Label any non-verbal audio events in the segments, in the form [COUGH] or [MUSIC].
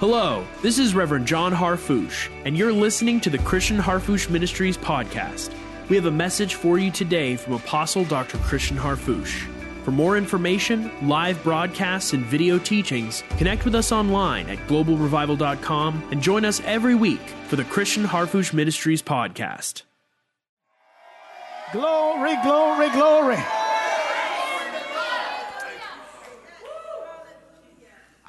Hello, this is Reverend John Harfouche, and you're listening to the Christian Harfouche Ministries podcast. We have a message for you today from Apostle Dr. Christian Harfouche. For more information, live broadcasts, and video teachings, connect with us online at globalrevival.com and join us every week for the Christian Harfouche Ministries podcast. Glory, glory, glory.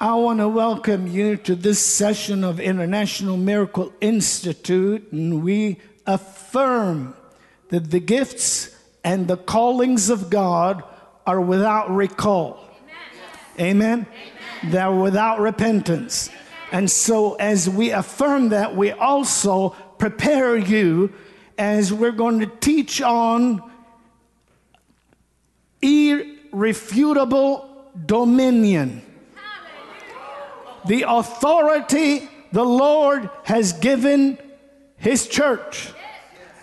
I want to welcome you to this session of International Miracle Institute, and we affirm that the gifts and the callings of God are without recall. Amen. Amen. They're without repentance. And so, as we affirm that, we also prepare you as we're going to teach on irrefutable dominion the authority the Lord has given His church.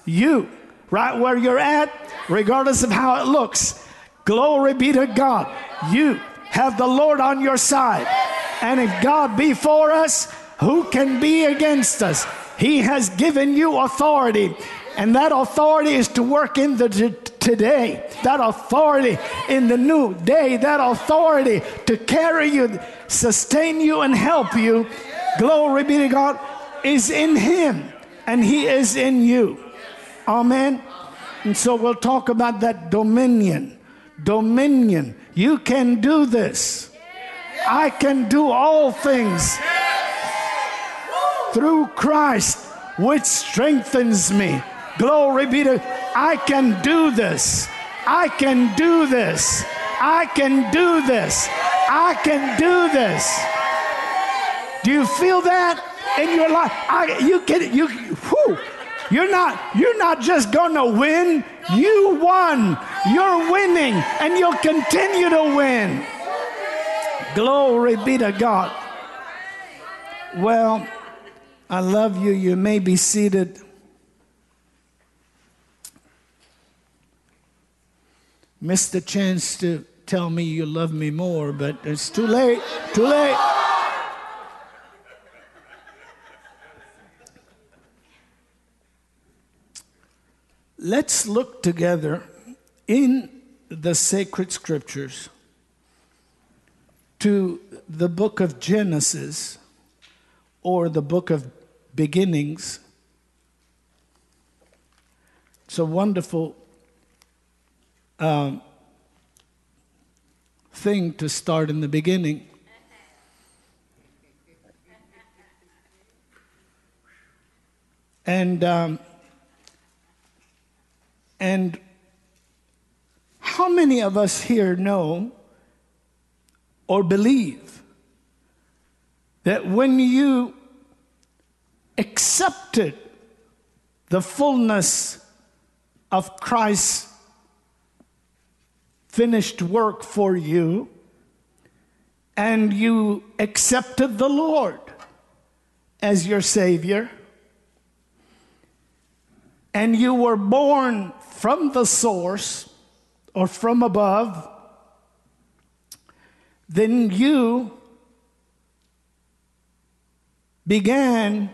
You, right where you're at, regardless of how it looks, glory be to God. You have the Lord on your side. And if God be for us, who can be against us? He has given you authority. And that authority is to work in the t- today. That authority in the new day. That authority to carry you, sustain you, and help you. Glory be to God is in Him, and He is in you. Amen. And so we'll talk about that dominion. Dominion. You can do this. I can do all things through Christ, which strengthens me. Glory be to I can do this. I can do this. I can do this. I can do this. Do you feel that in your life? I, you can you whew, you're not you're not just going to win. You won. You're winning and you'll continue to win. Glory be to God. Well, I love you. You may be seated. Missed the chance to tell me you love me more, but it's too late. Too late. Let's look together in the sacred scriptures to the book of Genesis or the book of beginnings. It's a wonderful um, thing to start in the beginning. And um, and how many of us here know or believe that when you accepted the fullness of Christ's finished work for you, and you accepted the Lord as your Savior, and you were born from the source or from above, then you began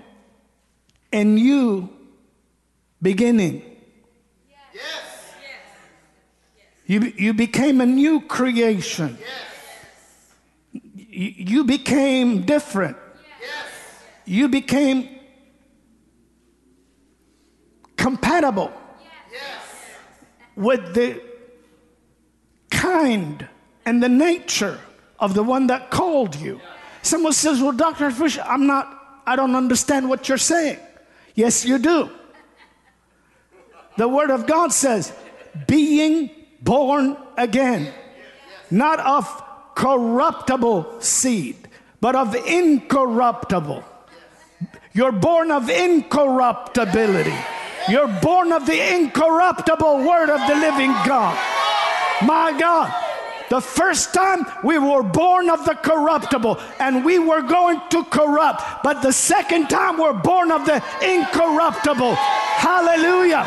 a new beginning. Yes. You, you became a new creation. Yes. You, you became different. Yes. You became compatible yes. with the kind and the nature of the one that called you. Someone says, Well, Dr. Fish, I'm not, I don't understand what you're saying. Yes, you do. The Word of God says, being born again, not of corruptible seed, but of incorruptible. You're born of incorruptibility. You're born of the incorruptible word of the living God. My God. The first time we were born of the corruptible and we were going to corrupt, but the second time we're born of the incorruptible. Hallelujah.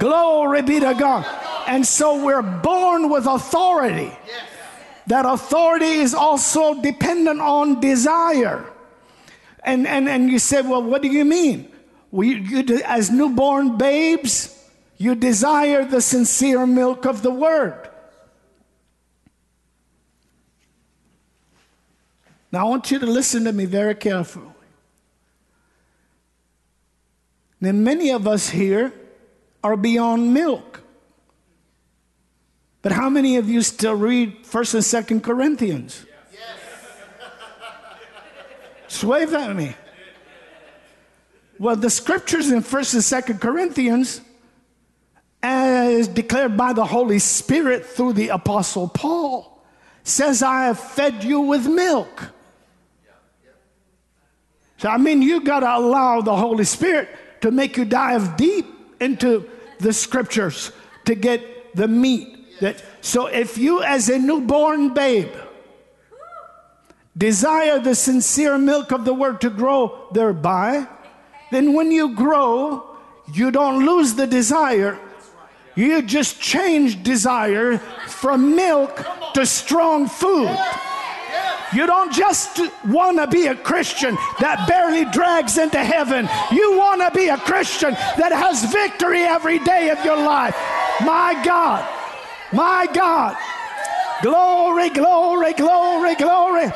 Glory be to God. And so we're born with authority. that authority is also dependent on desire. And, and, and you say, well, what do you mean? You, you, as newborn babes, you desire the sincere milk of the word. Now, I want you to listen to me very carefully. Now, many of us here are beyond milk. But how many of you still read 1st and 2nd Corinthians? Yes. wave at me. Well, the scriptures in 1st and 2nd Corinthians, as declared by the Holy Spirit through the Apostle Paul, says, I have fed you with milk. So, I mean, you got to allow the Holy Spirit to make you dive deep into the scriptures to get the meat. That, so, if you, as a newborn babe, desire the sincere milk of the word to grow thereby, then when you grow, you don't lose the desire. You just change desire from milk to strong food. You don't just want to be a Christian that barely drags into heaven. You want to be a Christian that has victory every day of your life. My God, my God. Glory, glory, glory, glory.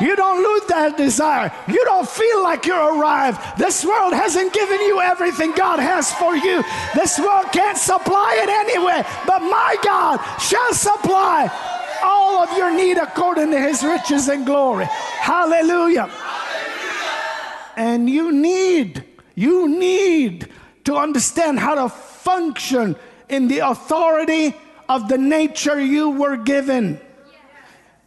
You don't lose that desire. You don't feel like you're arrived. This world hasn't given you everything God has for you. This world can't supply it anyway, but my God shall supply all of your need according to his riches and glory. Hallelujah. Hallelujah. And you need, you need to understand how to function in the authority of the nature you were given.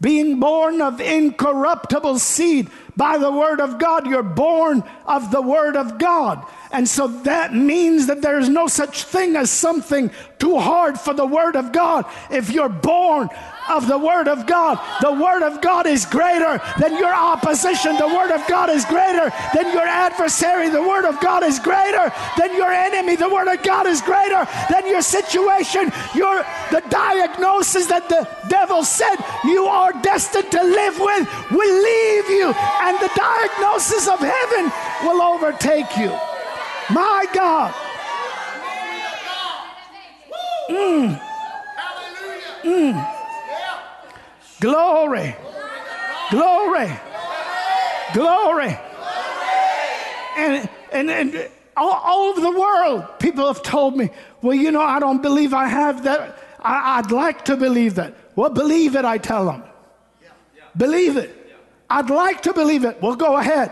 Being born of incorruptible seed by the word of God, you're born of the word of God. And so that means that there is no such thing as something too hard for the word of God. If you're born of the Word of God. The Word of God is greater than your opposition. The Word of God is greater than your adversary. The Word of God is greater than your enemy. The Word of God is greater than your situation. Your the diagnosis that the devil said you are destined to live with will leave you, and the diagnosis of heaven will overtake you. My God. Mm. Mm. Glory. Glory. Glory. And, and, and all, all, over the world, people have told me, well, you know, I don't believe I have that. I, would like to believe that. Well, believe it, I tell them. Believe it. I'd like to believe it. Well, go ahead.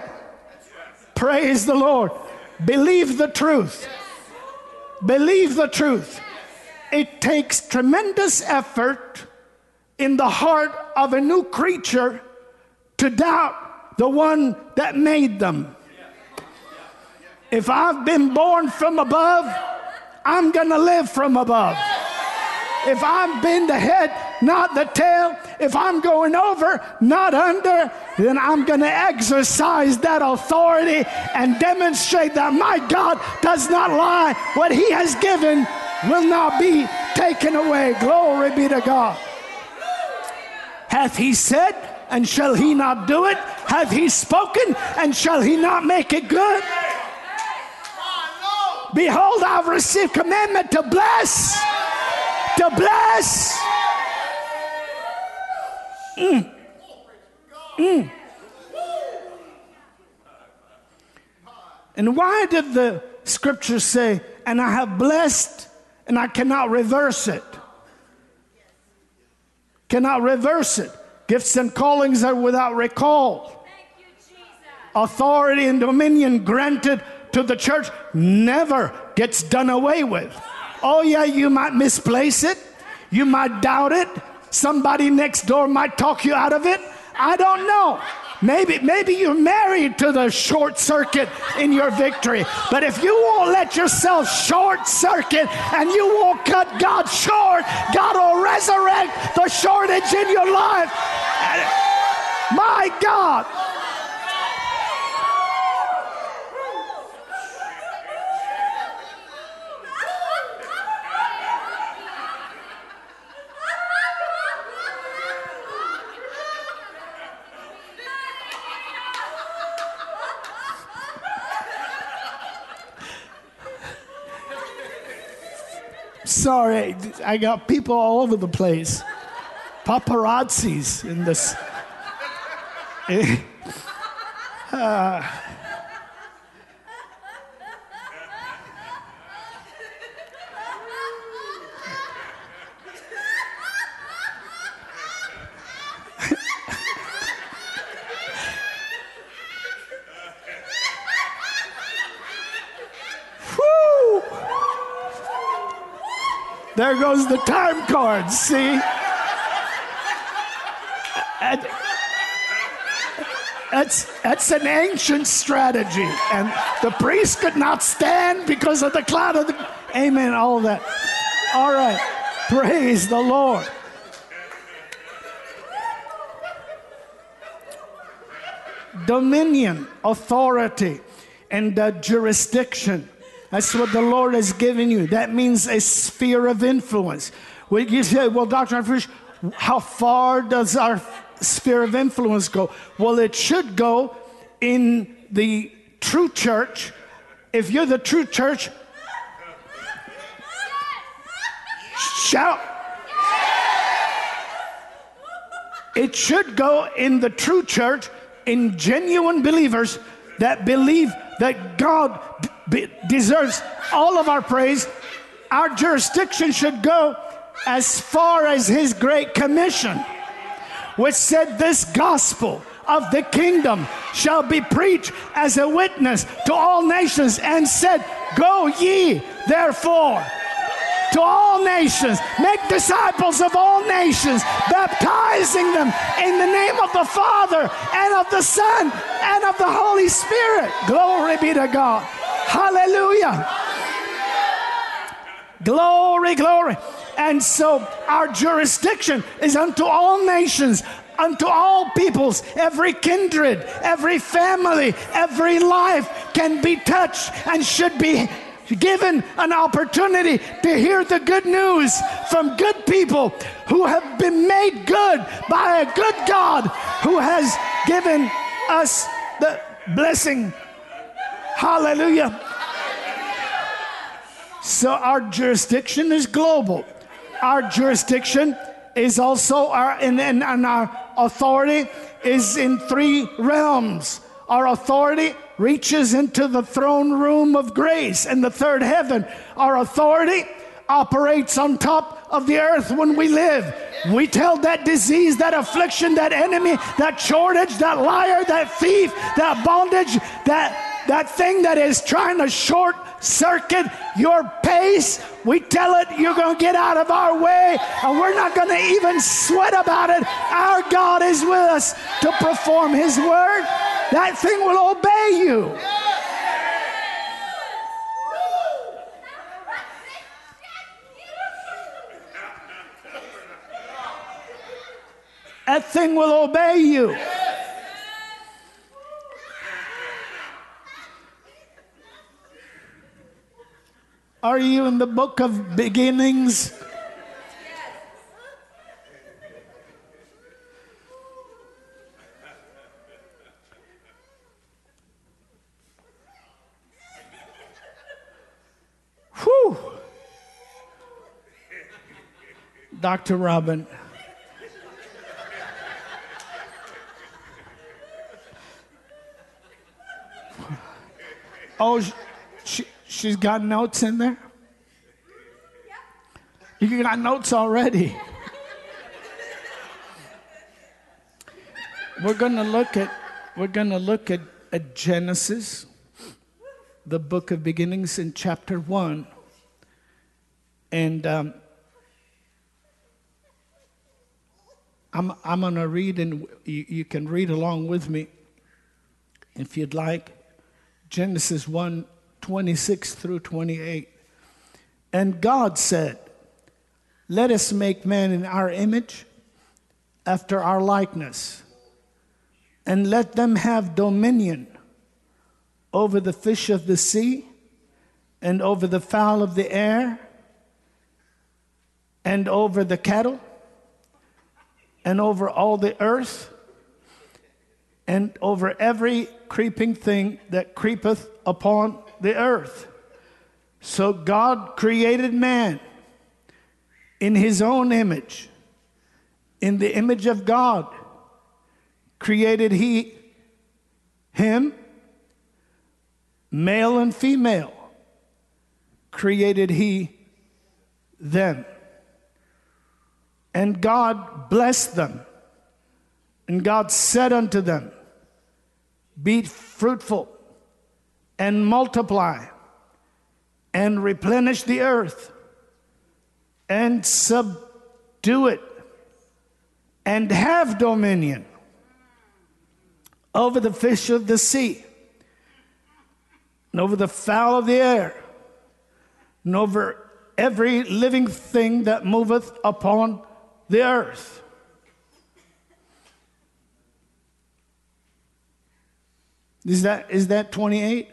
Praise the Lord. Believe the truth. Believe the truth. It takes tremendous effort in the heart of a new creature to doubt the one that made them. If I've been born from above, I'm to live from above. If I've been the head, not the tail, if I'm going over, not under, then I'm to exercise that authority and demonstrate that my God does not lie. What He has given will not be taken away. Glory be to God. Hath he said, and shall he not do it? Hath he spoken, and shall he not make it good? Behold, I've received commandment to bless. To bless. Mm. Mm. And why did the scripture say, and I have blessed and I cannot reverse it? Cannot reverse it. Gifts and callings are without recall. You, Authority and dominion granted to the church never gets done away with. Oh, yeah, you might misplace it, you might doubt it, somebody next door might talk you out of it. I don't know. Maybe, maybe you're married to the short circuit in your victory. But if you won't let yourself short circuit and you won't cut God short, God will resurrect the shortage in your life. My God. Sorry. I got people all over the place. Paparazzis in this. [LAUGHS] uh, There goes the time card, see? And that's, that's an ancient strategy. And the priest could not stand because of the cloud of the. Amen, all that. All right. Praise the Lord. Dominion, authority, and uh, jurisdiction. That's what the Lord has given you. That means a sphere of influence. Well, you say, well, Dr. Fish, how far does our sphere of influence go? Well, it should go in the true church. If you're the true church, shout. It should go in the true church, in genuine believers that believe that God deserves all of our praise. Our jurisdiction should go as far as His Great Commission, which said, This gospel of the kingdom shall be preached as a witness to all nations, and said, Go ye therefore to all nations, make disciples of all nations, baptizing them in the name of the Father and of the Son and of the Holy Spirit. Glory be to God. Hallelujah. Glory, glory. And so our jurisdiction is unto all nations, unto all peoples, every kindred, every family, every life can be touched and should be given an opportunity to hear the good news from good people who have been made good by a good God who has given us the blessing Hallelujah. So our jurisdiction is global. Our jurisdiction is also our and, and, and our authority is in three realms. Our authority reaches into the throne room of grace in the third heaven. Our authority operates on top of the earth when we live. We tell that disease, that affliction, that enemy, that shortage, that liar, that thief, that bondage, that that thing that is trying to short circuit your pace, we tell it you're going to get out of our way and we're not going to even sweat about it. Our God is with us to perform His word. That thing will obey you. That thing will obey you. Are you in the book of beginnings? Whew. Dr. Robin. Oh, she, She's got notes in there? You got notes already. we're going to look at we're going to look at, at Genesis, the book of beginnings in chapter 1. And um, I'm, I'm going to read, and you, you can read along with me if you'd like. Genesis 1 26 through 28. And God said, Let us make man in our image, after our likeness, and let them have dominion over the fish of the sea, and over the fowl of the air, and over the cattle, and over all the earth, and over every creeping thing that creepeth upon the earth. So God created man in his own image. In the image of God created he him, male and female created he them. And God blessed them. And God said unto them, Be fruitful and multiply and replenish the earth and subdue it and have dominion over the fish of the sea and over the fowl of the air and over every living thing that moveth upon the earth. Is that, is that 28?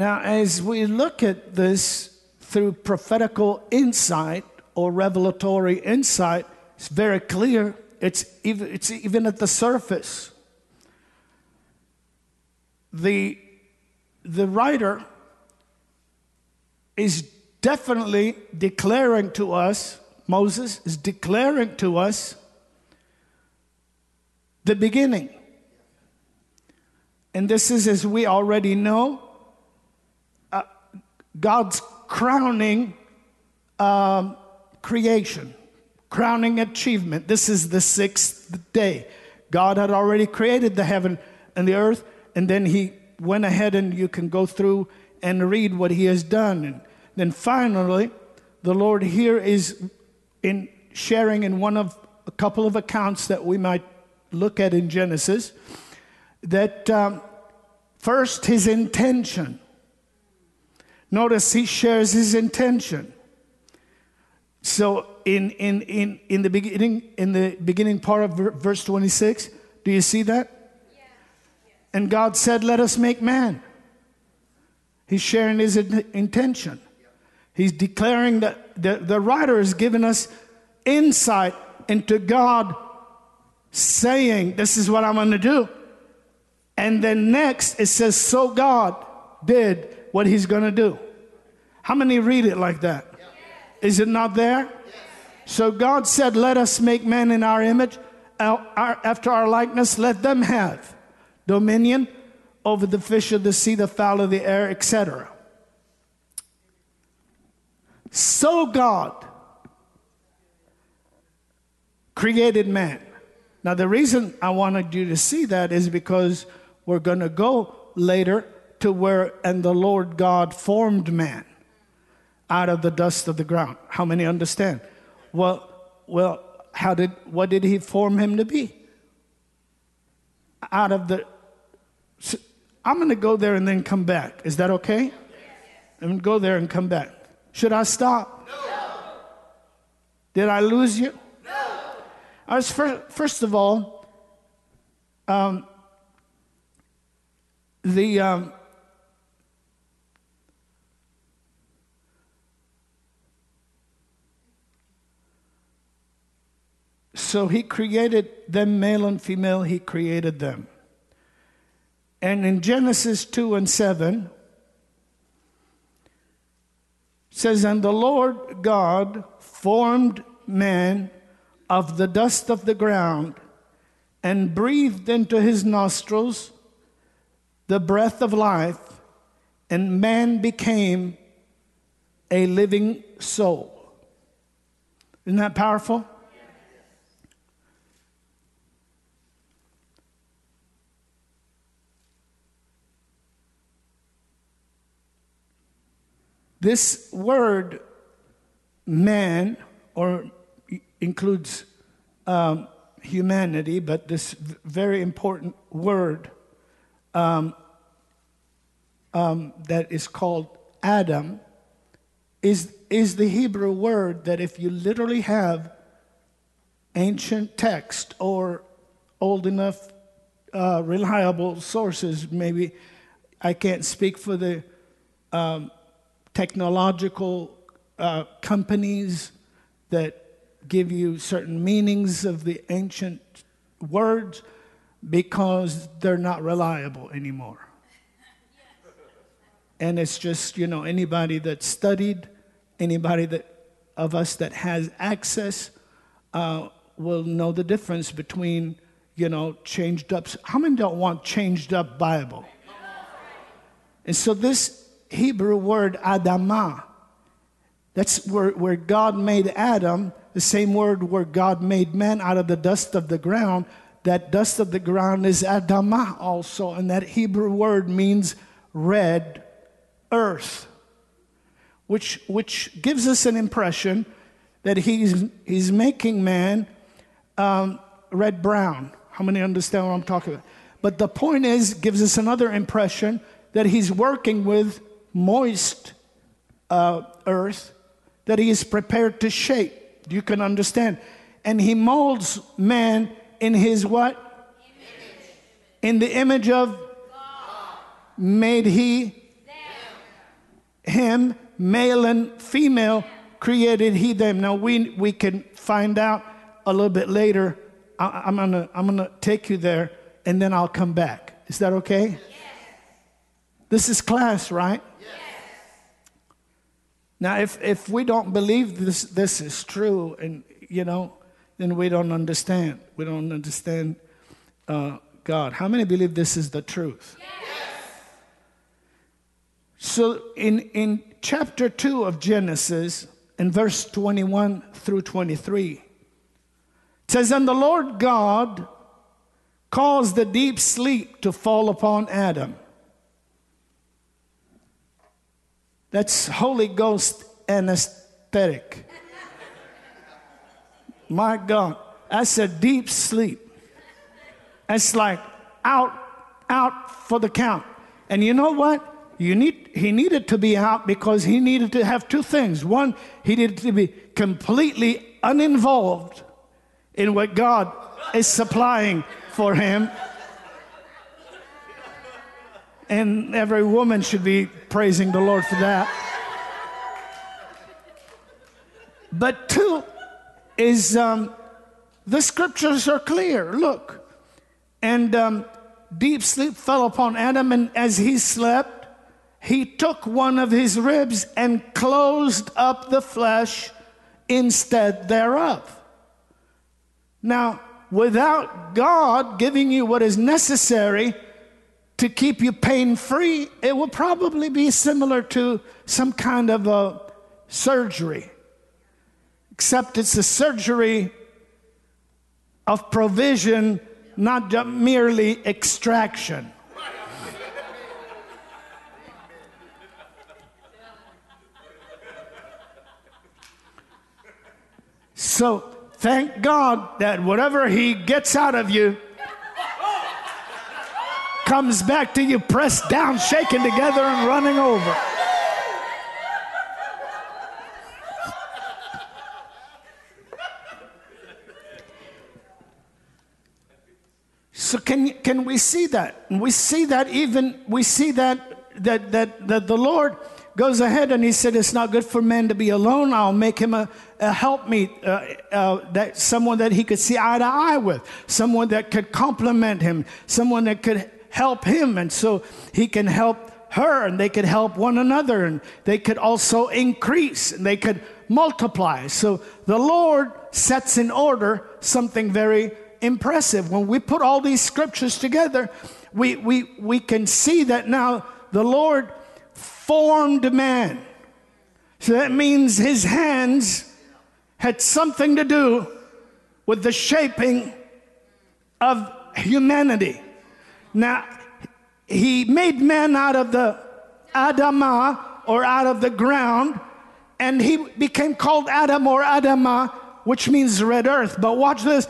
Now, as we look at this through prophetical insight or revelatory insight, it's very clear. It's even, it's even at the surface. The, the writer is definitely declaring to us, Moses is declaring to us the beginning. And this is, as we already know, God's crowning um, creation, crowning achievement. This is the sixth day. God had already created the heaven and the earth, and then He went ahead and you can go through and read what He has done. And then finally, the Lord here is in sharing in one of a couple of accounts that we might look at in Genesis that um, first his intention. Notice he shares his intention. So in, in, in, in the beginning in the beginning part of verse 26, do you see that? And God said, Let us make man. He's sharing his intention. He's declaring that the, the writer has given us insight into God saying, This is what I'm going to do. And then next it says, So God did what he's going to do. How many read it like that? Is it not there? So God said, Let us make man in our image, after our likeness, let them have dominion over the fish of the sea, the fowl of the air, etc. So God created man. Now, the reason I wanted you to see that is because we're going to go later to where, and the Lord God formed man out of the dust of the ground. How many understand? Well, well, how did, what did he form him to be? Out of the, I'm going to go there and then come back. Is that okay? I'm going to go there and come back. Should I stop? No. Did I lose you? No. I was first, first of all, um, the um, so he created them male and female he created them and in genesis 2 and 7 says and the lord god formed man of the dust of the ground and breathed into his nostrils the breath of life, and man became a living soul. Isn't that powerful? This word, man, or includes um, humanity, but this very important word um, um, that is called Adam is, is the Hebrew word that, if you literally have ancient text or old enough uh, reliable sources, maybe I can't speak for the um, technological uh, companies that give you certain meanings of the ancient words because they're not reliable anymore. And it's just, you know, anybody that studied, anybody that of us that has access uh, will know the difference between, you know, changed up. How many don't want changed up Bible? And so this Hebrew word Adamah, that's where, where God made Adam, the same word where God made man out of the dust of the ground. That dust of the ground is Adamah also, and that Hebrew word means red earth, which, which gives us an impression that he's, he's making man um, red brown. How many understand what I'm talking about? But the point is, gives us another impression that he's working with moist uh, earth that he is prepared to shape. You can understand. And he molds man in his what? Image. In the image of God. Made he them. him, male and female, created he them. Now we, we can find out a little bit later. I, am gonna, I'm gonna take you there and then I'll come back. Is that okay? Yes. This is class, right? Now, if, if we don't believe this, this is true, and you know, then we don't understand. We don't understand uh, God. How many believe this is the truth? Yes. So, in, in chapter 2 of Genesis, in verse 21 through 23, it says, And the Lord God caused the deep sleep to fall upon Adam That's Holy Ghost anesthetic. My God, that's a deep sleep. It's like out, out for the count. And you know what? You need, he needed to be out because he needed to have two things. One, he needed to be completely uninvolved in what God is supplying for him. And every woman should be praising the Lord for that. But two is um, the scriptures are clear. Look. And um, deep sleep fell upon Adam, and as he slept, he took one of his ribs and closed up the flesh instead thereof. Now, without God giving you what is necessary, to keep you pain free, it will probably be similar to some kind of a surgery, except it's a surgery of provision, not merely extraction. So thank God that whatever He gets out of you, comes back to you pressed down, shaken together, and running over. So can, can we see that? We see that even, we see that, that, that, that the Lord goes ahead and he said, it's not good for man to be alone. I'll make him a, a helpmeet, uh, uh, that someone that he could see eye to eye with, someone that could complement him, someone that could help him. And so he can help her and they could help one another and they could also increase and they could multiply. So the Lord sets in order something very impressive. When we put all these scriptures together, we, we, we can see that now the Lord formed man. So that means his hands had something to do with the shaping of humanity. Now, he made man out of the Adamah or out of the ground, and he became called Adam or Adamah, which means red earth. But watch this.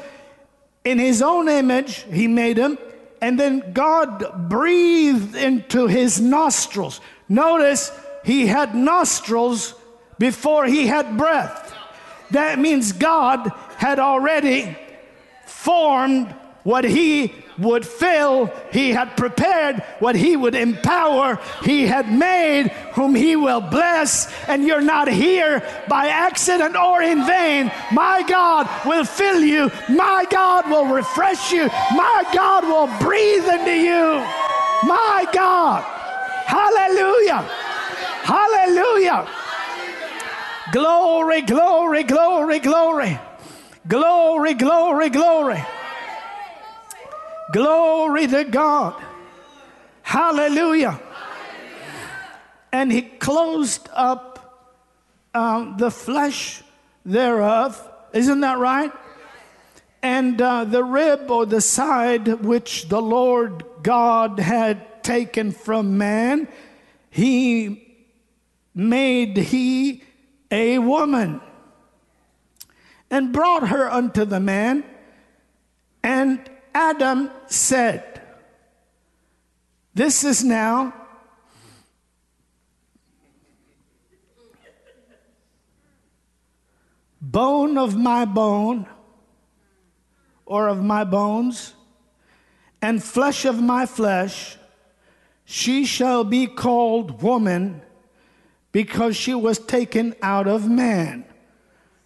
In his own image, he made him, and then God breathed into his nostrils. Notice he had nostrils before he had breath. That means God had already formed what he would fill, he had prepared what he would empower, he had made whom he will bless, and you're not here by accident or in vain. My God will fill you, my God will refresh you, my God will breathe into you. My God. Hallelujah. Hallelujah. Glory, glory, glory, glory. Glory, glory, glory. Glory to God. Hallelujah. And he closed up um, the flesh thereof. Isn't that right? And uh, the rib or the side which the Lord God had taken from man, he made he a woman and brought her unto the man. And Adam said, This is now bone of my bone or of my bones, and flesh of my flesh. She shall be called woman because she was taken out of man.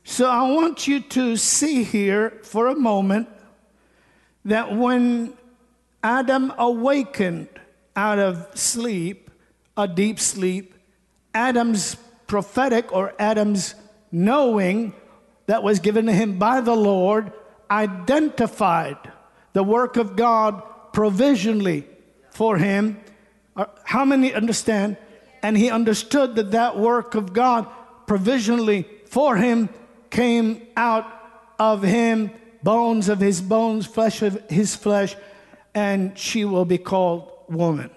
So I want you to see here for a moment that when Adam awakened out of sleep, a deep sleep, Adam's prophetic or Adam's knowing that was given to him by the Lord identified the work of God provisionally for him. Uh, how many understand? And he understood that that work of God provisionally for him came out of him, bones of his bones, flesh of his flesh, and she will be called woman.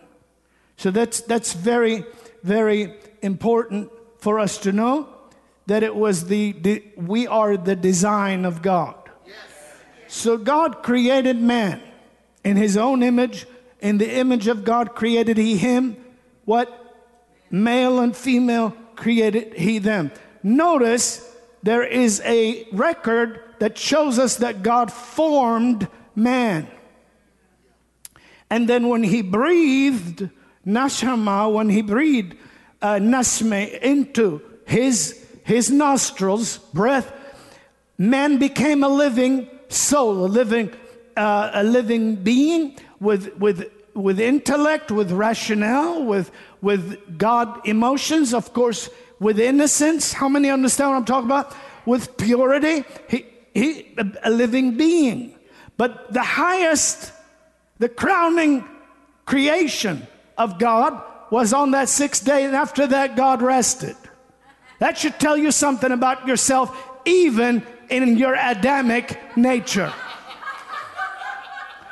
So that's, that's very, very important for us to know that it was the, the we are the design of God. So God created man in his own image. In the image of God created he him. What? Male and female created he them. Notice there is a record that shows us that God formed man. And then when he breathed Nashama, when he breathed uh, into his, his nostrils, breath, man became a living soul, a living, uh, a living being with, with, with intellect, with rationale, with, with God emotions, of course, with innocence. How many understand what I'm talking about? With purity. He, he, a living being. But the highest, the crowning creation of God was on that sixth day, and after that, God rested. That should tell you something about yourself, even in your Adamic nature.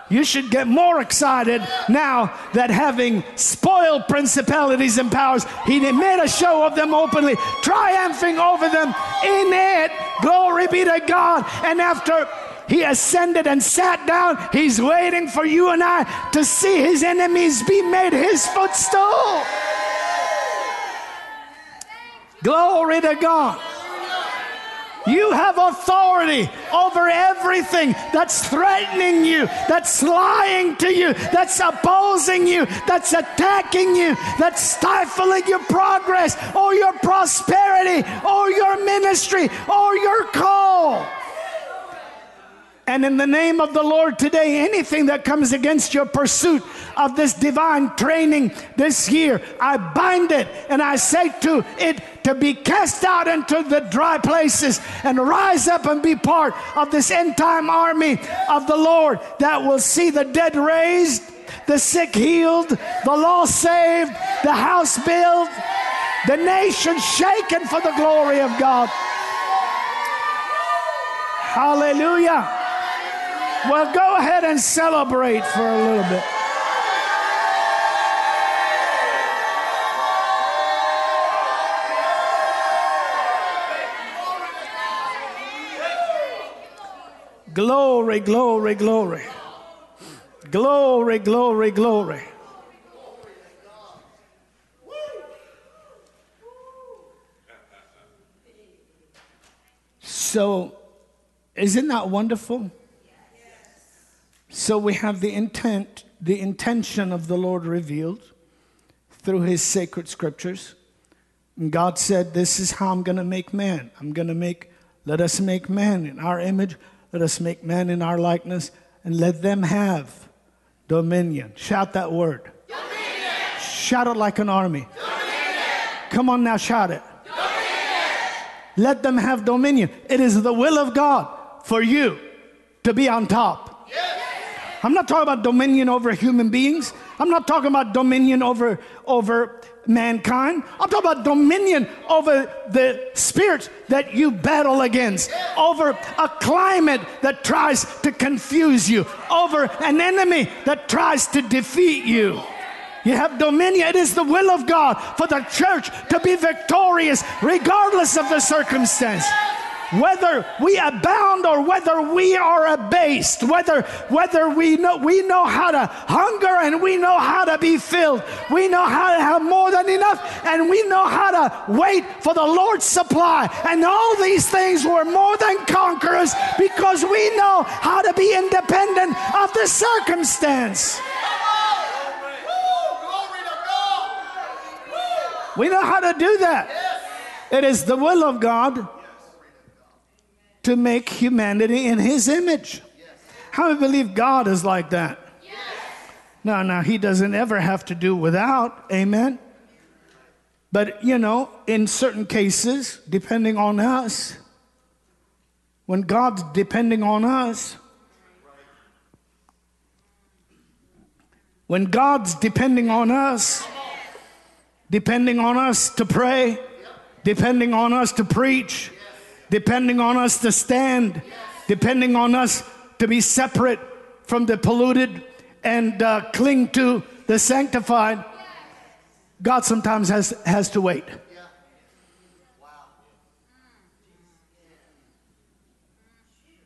You should get more excited now that having spoiled principalities and powers, he made a show of them openly, triumphing over them in it. Glory be to God. And after he ascended and sat down, he's waiting for you and I to see his enemies be made his footstool. Glory to God. You have authority over everything that's threatening you, that's lying to you, that's opposing you, that's attacking you, that's stifling your progress or your prosperity or your ministry or your call. And in the name of the Lord today, anything that comes against your pursuit of this divine training this year, I bind it and I say to it to be cast out into the dry places and rise up and be part of this end time army of the Lord that will see the dead raised, the sick healed, the lost saved, the house built, the nation shaken for the glory of God. Hallelujah. Well, go ahead and celebrate for a little bit. Glory, glory, glory. Glory, glory, glory. So, isn't that wonderful? So we have the intent, the intention of the Lord revealed through his sacred scriptures. And God said, This is how I'm going to make man. I'm going to make, let us make man in our image, let us make man in our likeness, and let them have dominion. Shout that word. Dominion. Shout it like an army. Dominion. Come on now, shout it. Dominion. Let them have dominion. It is the will of God for you to be on top. Yes. I'm not talking about dominion over human beings. I'm not talking about dominion over, over mankind. I'm talking about dominion over the spirits that you battle against, over a climate that tries to confuse you, over an enemy that tries to defeat you. You have dominion. It is the will of God for the church to be victorious regardless of the circumstance whether we abound or whether we are abased, whether whether we know we know how to hunger and we know how to be filled, we know how to have more than enough, and we know how to wait for the Lord's supply. And all these things were more than conquerors because we know how to be independent of the circumstance. We know how to do that. It is the will of God to make humanity in his image. How many believe God is like that? No, no, he doesn't ever have to do without. Amen. But, you know, in certain cases, depending on us, when God's depending on us, when God's depending on us, depending on us to pray, depending on us to preach, depending on us to stand, depending on us to be separate from the polluted and uh, cling to the sanctified, God sometimes has, has to wait.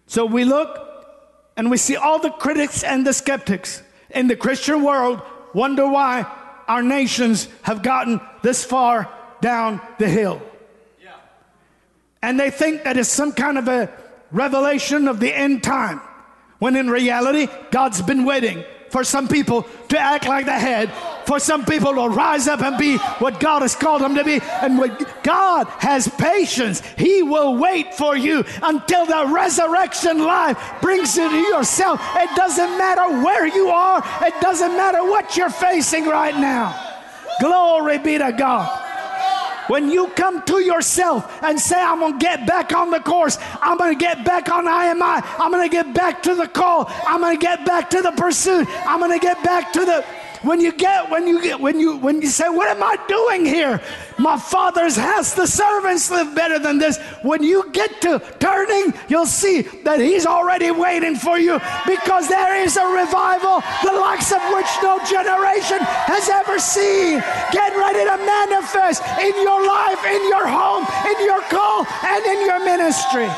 So we look and we see all the critics and the skeptics in the Christian world wonder why our nations have gotten this far down the hill and they think that it's some kind of a revelation of the end time. When in reality, God's been waiting for some people to act like the head, for some people to rise up and be what God has called them to be. And God has patience, He will wait for you until the resurrection life brings you to yourself. It doesn't matter where you are, it doesn't matter what you're facing right now. Glory be to God. When you come to yourself and say, I'm going to get back on the course, I'm going to get back on IMI, I'm going to get back to the call, I'm going to get back to the pursuit, I'm going to get back to the when you get when you get when you when you say what am i doing here? My father's house the servants live better than this. When you get to turning you'll see that he's already waiting for you because there is a revival the likes of which no generation has ever seen. Get ready to manifest in your life in your home in your call and in your ministry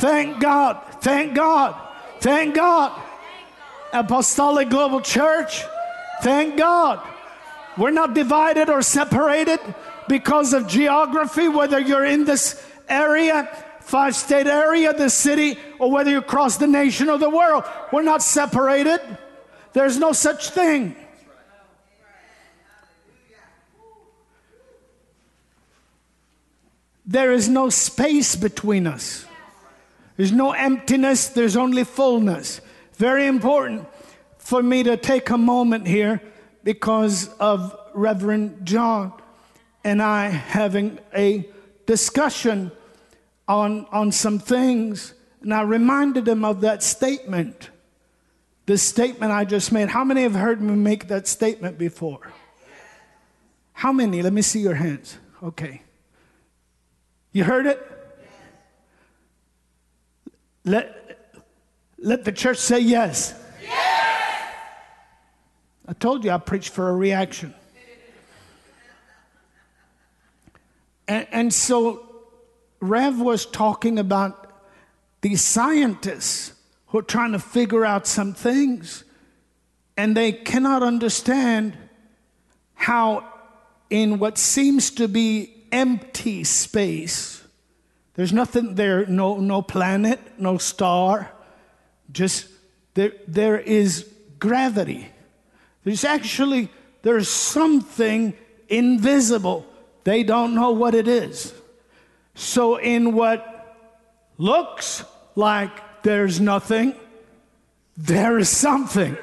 Thank God, thank God, thank God. Apostolic Global Church, thank God. We're not divided or separated because of geography, whether you're in this area, five state area, the city, or whether you across the nation or the world. We're not separated. There's no such thing. There is no space between us. There's no emptiness, there's only fullness. Very important for me to take a moment here because of Reverend John and I having a discussion on, on some things. And I reminded him of that statement the statement I just made. How many have heard me make that statement before? How many? Let me see your hands. Okay. You heard it? Let, let the church say yes. yes. I told you I preached for a reaction. And, and so Rev was talking about these scientists who are trying to figure out some things and they cannot understand how, in what seems to be empty space, there's nothing there, no, no planet, no star, just there, there is gravity. There's actually, there's something invisible, they don't know what it is. So, in what looks like there's nothing, there is something.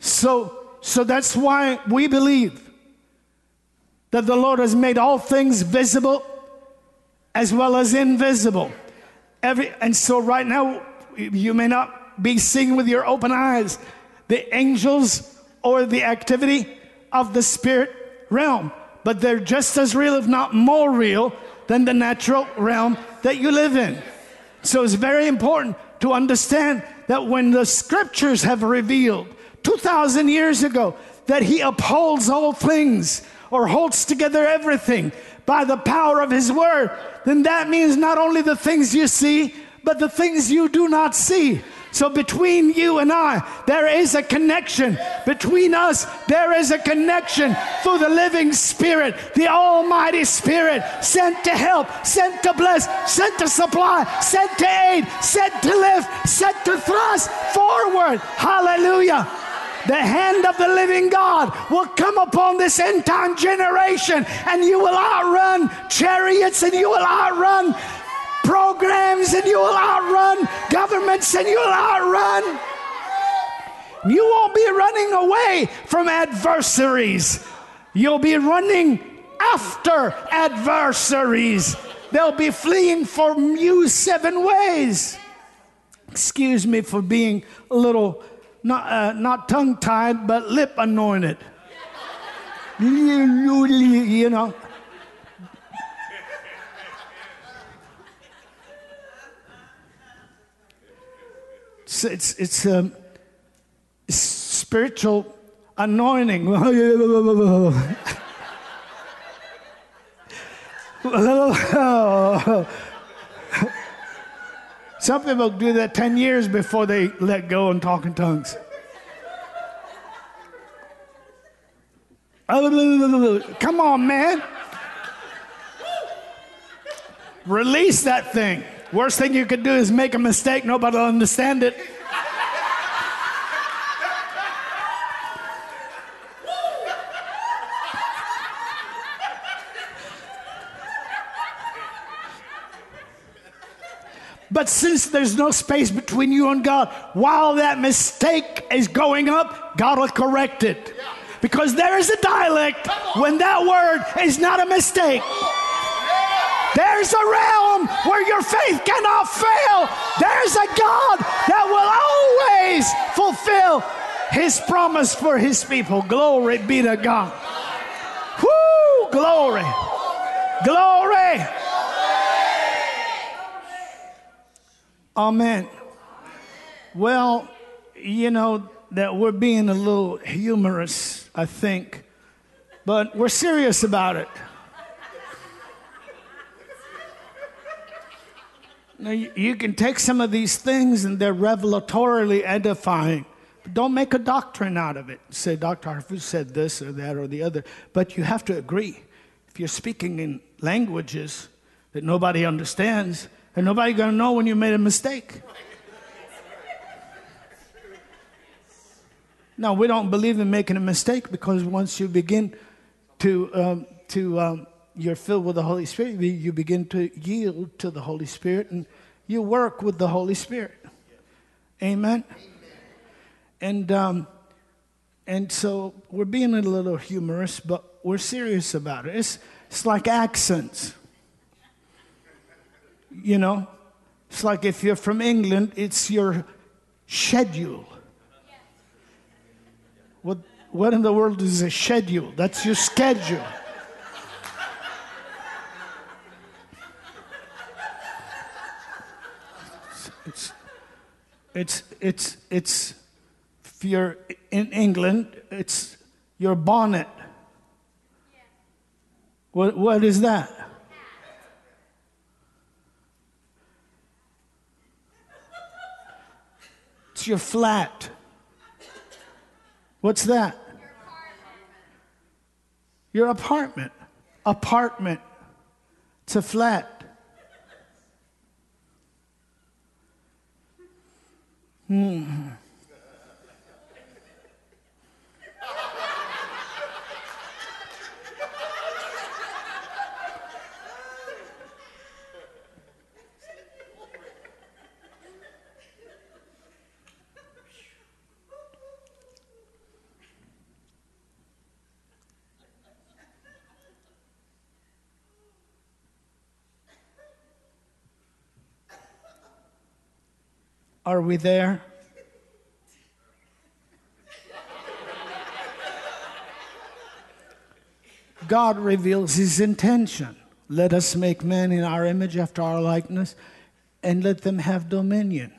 So, so that's why we believe that the Lord has made all things visible as well as invisible. Every, and so, right now, you may not be seeing with your open eyes the angels or the activity of the spirit realm, but they're just as real, if not more real, than the natural realm that you live in. So, it's very important to understand that when the scriptures have revealed 2,000 years ago that He upholds all things or holds together everything by the power of His word, then that means not only the things you see, but the things you do not see. So between you and I, there is a connection. Between us, there is a connection through the living Spirit, the Almighty Spirit, sent to help, sent to bless, sent to supply, sent to aid, sent to lift, sent to thrust forward. Hallelujah. The hand of the living God will come upon this end time generation, and you will outrun chariots and you will outrun programs and you will outrun governments and you will outrun. You won't be running away from adversaries. You'll be running after adversaries. They'll be fleeing from you seven ways. Excuse me for being a little, not, uh, not tongue tied, but lip anointed. you know. It's, it's, it's um, spiritual anointing. [LAUGHS] Some people do that 10 years before they let go and talk in tongues. Come on, man. Release that thing. Worst thing you could do is make a mistake, nobody will understand it. But since there's no space between you and God, while that mistake is going up, God will correct it. Because there is a dialect when that word is not a mistake. There's a realm where your faith cannot fail. There's a God that will always fulfill his promise for his people. Glory be to God. Whoo! Glory. Glory. Amen. Well, you know that we're being a little humorous, I think, but we're serious about it. Now, you can take some of these things and they're revelatorily edifying. But don't make a doctrine out of it. Say, Dr. Harfouche said this or that or the other. But you have to agree. If you're speaking in languages that nobody understands, and nobody going to know when you made a mistake. No, we don't believe in making a mistake because once you begin to, um, to um, you're filled with the Holy Spirit, you begin to yield to the Holy Spirit and you work with the Holy Spirit. Amen. Amen. And um, and so we're being a little humorous, but we're serious about it. It's it's like accents. You know, it's like if you're from England, it's your schedule. What what in the world is a schedule? That's your schedule. It's, it's, it's, it's, if you're in England, it's your bonnet. What, what is that? It's your flat. What's that? Your apartment. Apartment. It's a flat. Hmm. Are we there? God reveals his intention. Let us make man in our image after our likeness and let them have dominion.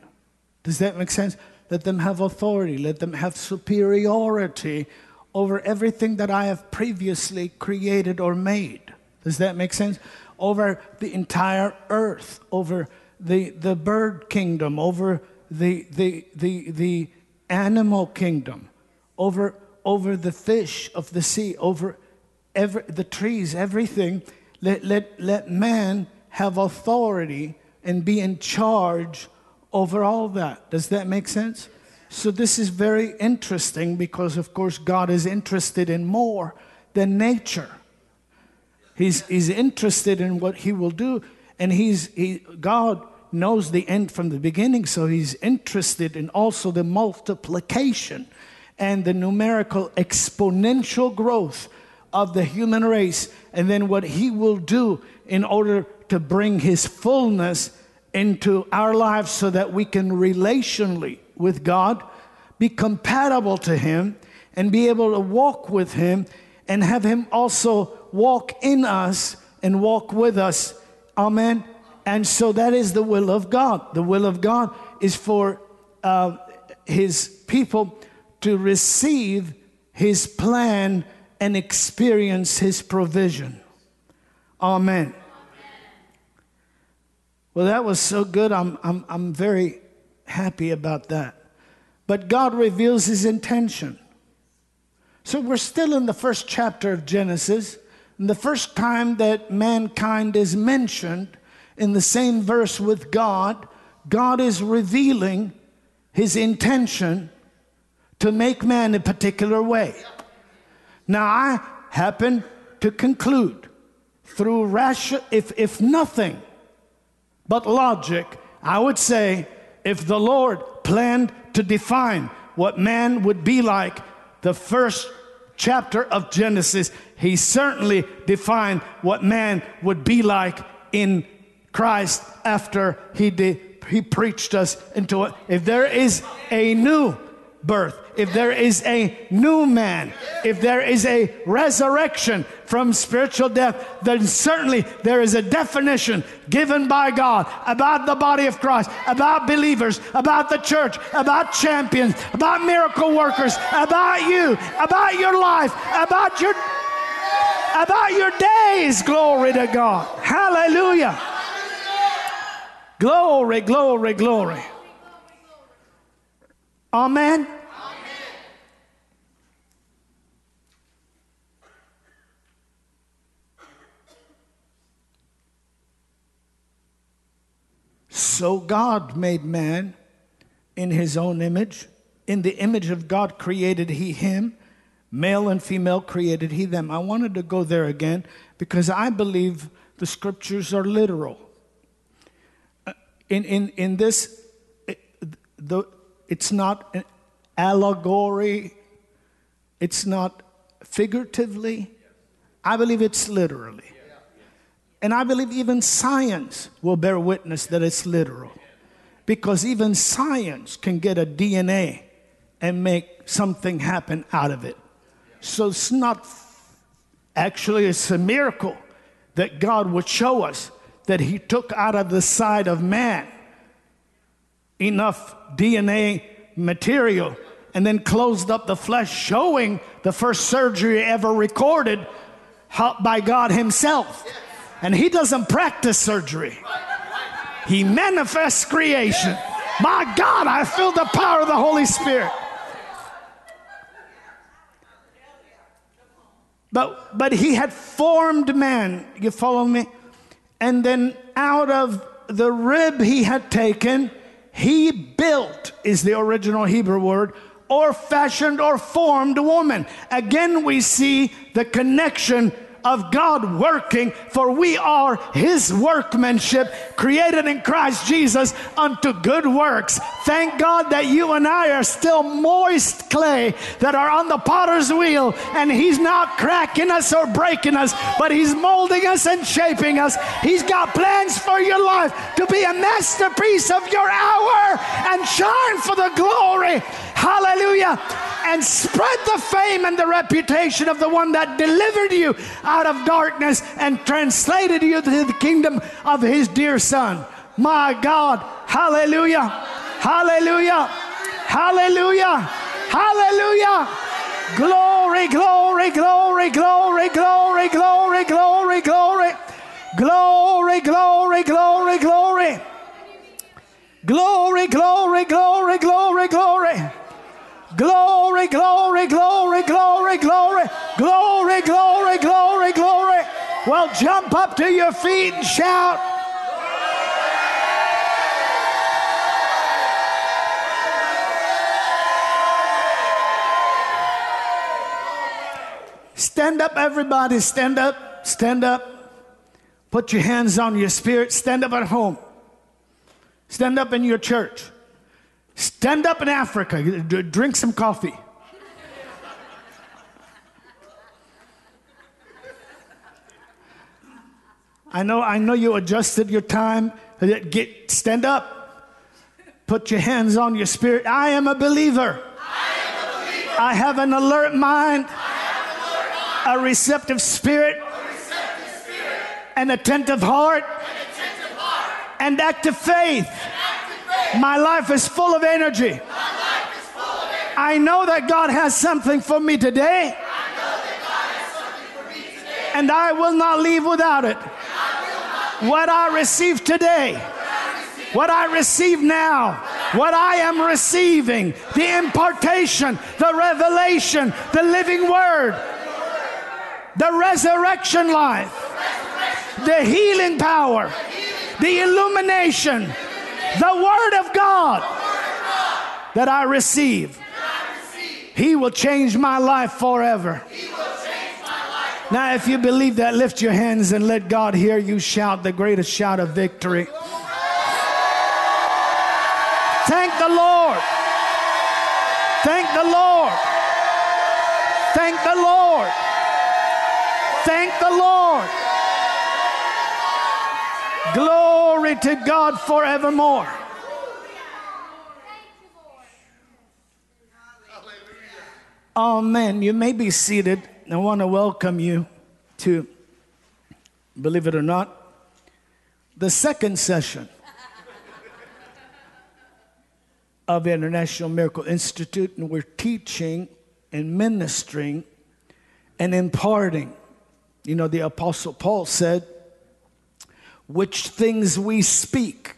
Does that make sense? Let them have authority, let them have superiority over everything that I have previously created or made. Does that make sense? Over the entire earth, over the, the bird kingdom, over the, the, the, the animal kingdom, over, over the fish of the sea, over every, the trees, everything. Let, let, let man have authority and be in charge over all that. Does that make sense? So, this is very interesting because, of course, God is interested in more than nature. He's, he's interested in what He will do, and he's, he, God knows the end from the beginning, so He's interested in also the multiplication and the numerical exponential growth of the human race, and then what He will do in order to bring His fullness into our lives so that we can relationally with God be compatible to Him and be able to walk with Him and have Him also walk in us and walk with us. Amen. And so that is the will of God. The will of God is for uh, His people to receive His plan and experience His provision. Amen. Well, that was so good. I'm, I'm, I'm very happy about that. But God reveals his intention. So we're still in the first chapter of Genesis. And the first time that mankind is mentioned in the same verse with God, God is revealing his intention to make man a particular way. Now, I happen to conclude through rational, if, if nothing but logic, I would say if the Lord planned to define what man would be like, the first chapter of Genesis, he certainly defined what man would be like in Christ after he did, he preached us into it. If there is a new birth, if there is a new man, if there is a resurrection from spiritual death, then certainly there is a definition given by God about the body of Christ, about believers, about the church, about champions, about miracle workers, about you, about your life, about your about your days. Glory to God. Hallelujah. Glory, glory, glory. Amen. So God made man in his own image. In the image of God created he him. Male and female created he them. I wanted to go there again because I believe the scriptures are literal. In, in, in this, it, the, it's not an allegory, it's not figuratively. I believe it's literally. And I believe even science will bear witness that it's literal. Because even science can get a DNA and make something happen out of it. So it's not actually it's a miracle that God would show us that he took out of the side of man enough DNA material and then closed up the flesh showing the first surgery ever recorded by God himself. And he doesn't practice surgery, he manifests creation. My God, I feel the power of the Holy Spirit. But, but he had formed man, you follow me? And then out of the rib he had taken, he built, is the original Hebrew word, or fashioned or formed woman. Again, we see the connection of God working, for we are His workmanship, created in Christ Jesus unto good works. Thank God that you and I are still moist clay that are on the potter's wheel, and He's not cracking us or breaking us, but He's molding us and shaping us. He's got plans for your life to be a masterpiece of your hour and shine for the glory. Hallelujah. And spread the fame and the reputation of the one that delivered you out of darkness and translated you to the kingdom of his dear son. My God. Hallelujah. Hallelujah. Hallelujah. Hallelujah. Glory, glory, glory, glory, glory, glory, glory, glory. Glory, glory, glory, glory. Glory, glory, glory, glory, glory. Glory, glory, glory, glory, glory, glory, glory, glory, glory. Well, jump up to your feet and shout. Stand up, everybody. Stand up. Stand up. Put your hands on your spirit. Stand up at home. Stand up in your church. Stand up in Africa. Drink some coffee. I know, I know you adjusted your time. Get, stand up. Put your hands on your spirit. I am a believer. I am a believer. I have an alert mind, I have an alert mind, a receptive spirit, a receptive spirit, an attentive heart, an attentive heart, and active faith. My life is full of energy. My life is full of energy. I know that God has something for me today, I know that God has something for me today, and I will not leave without it. I What I receive today, what I receive now, what I am receiving, the impartation, the revelation, the living word, the resurrection life, the healing power, the illumination, the word of God that I receive. He will change my life forever. Now, if you believe that, lift your hands and let God hear you shout the greatest shout of victory. Thank the Lord. Thank the Lord. Thank the Lord. Thank the Lord. Glory to God forevermore. Amen. You may be seated. I want to welcome you to, believe it or not, the second session of International Miracle Institute, and we're teaching and ministering and imparting. You know, the Apostle Paul said, which things we speak,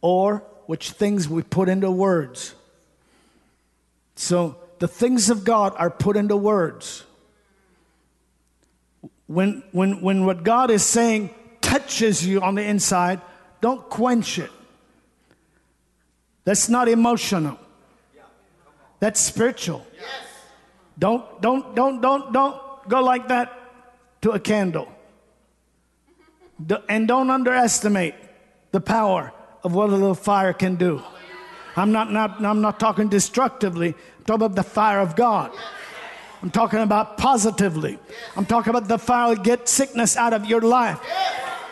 or which things we put into words. So the things of God are put into words. When, when, when what God is saying touches you on the inside, don't quench it. That's not emotional. That's spiritual. Don't, don't, don't, don't, don't go like that to a candle. And don't underestimate the power of what a little fire can do. I'm not, not, I'm not talking destructively, I'm talking about the fire of God. I'm talking about positively. I'm talking about the fire that get sickness out of your life.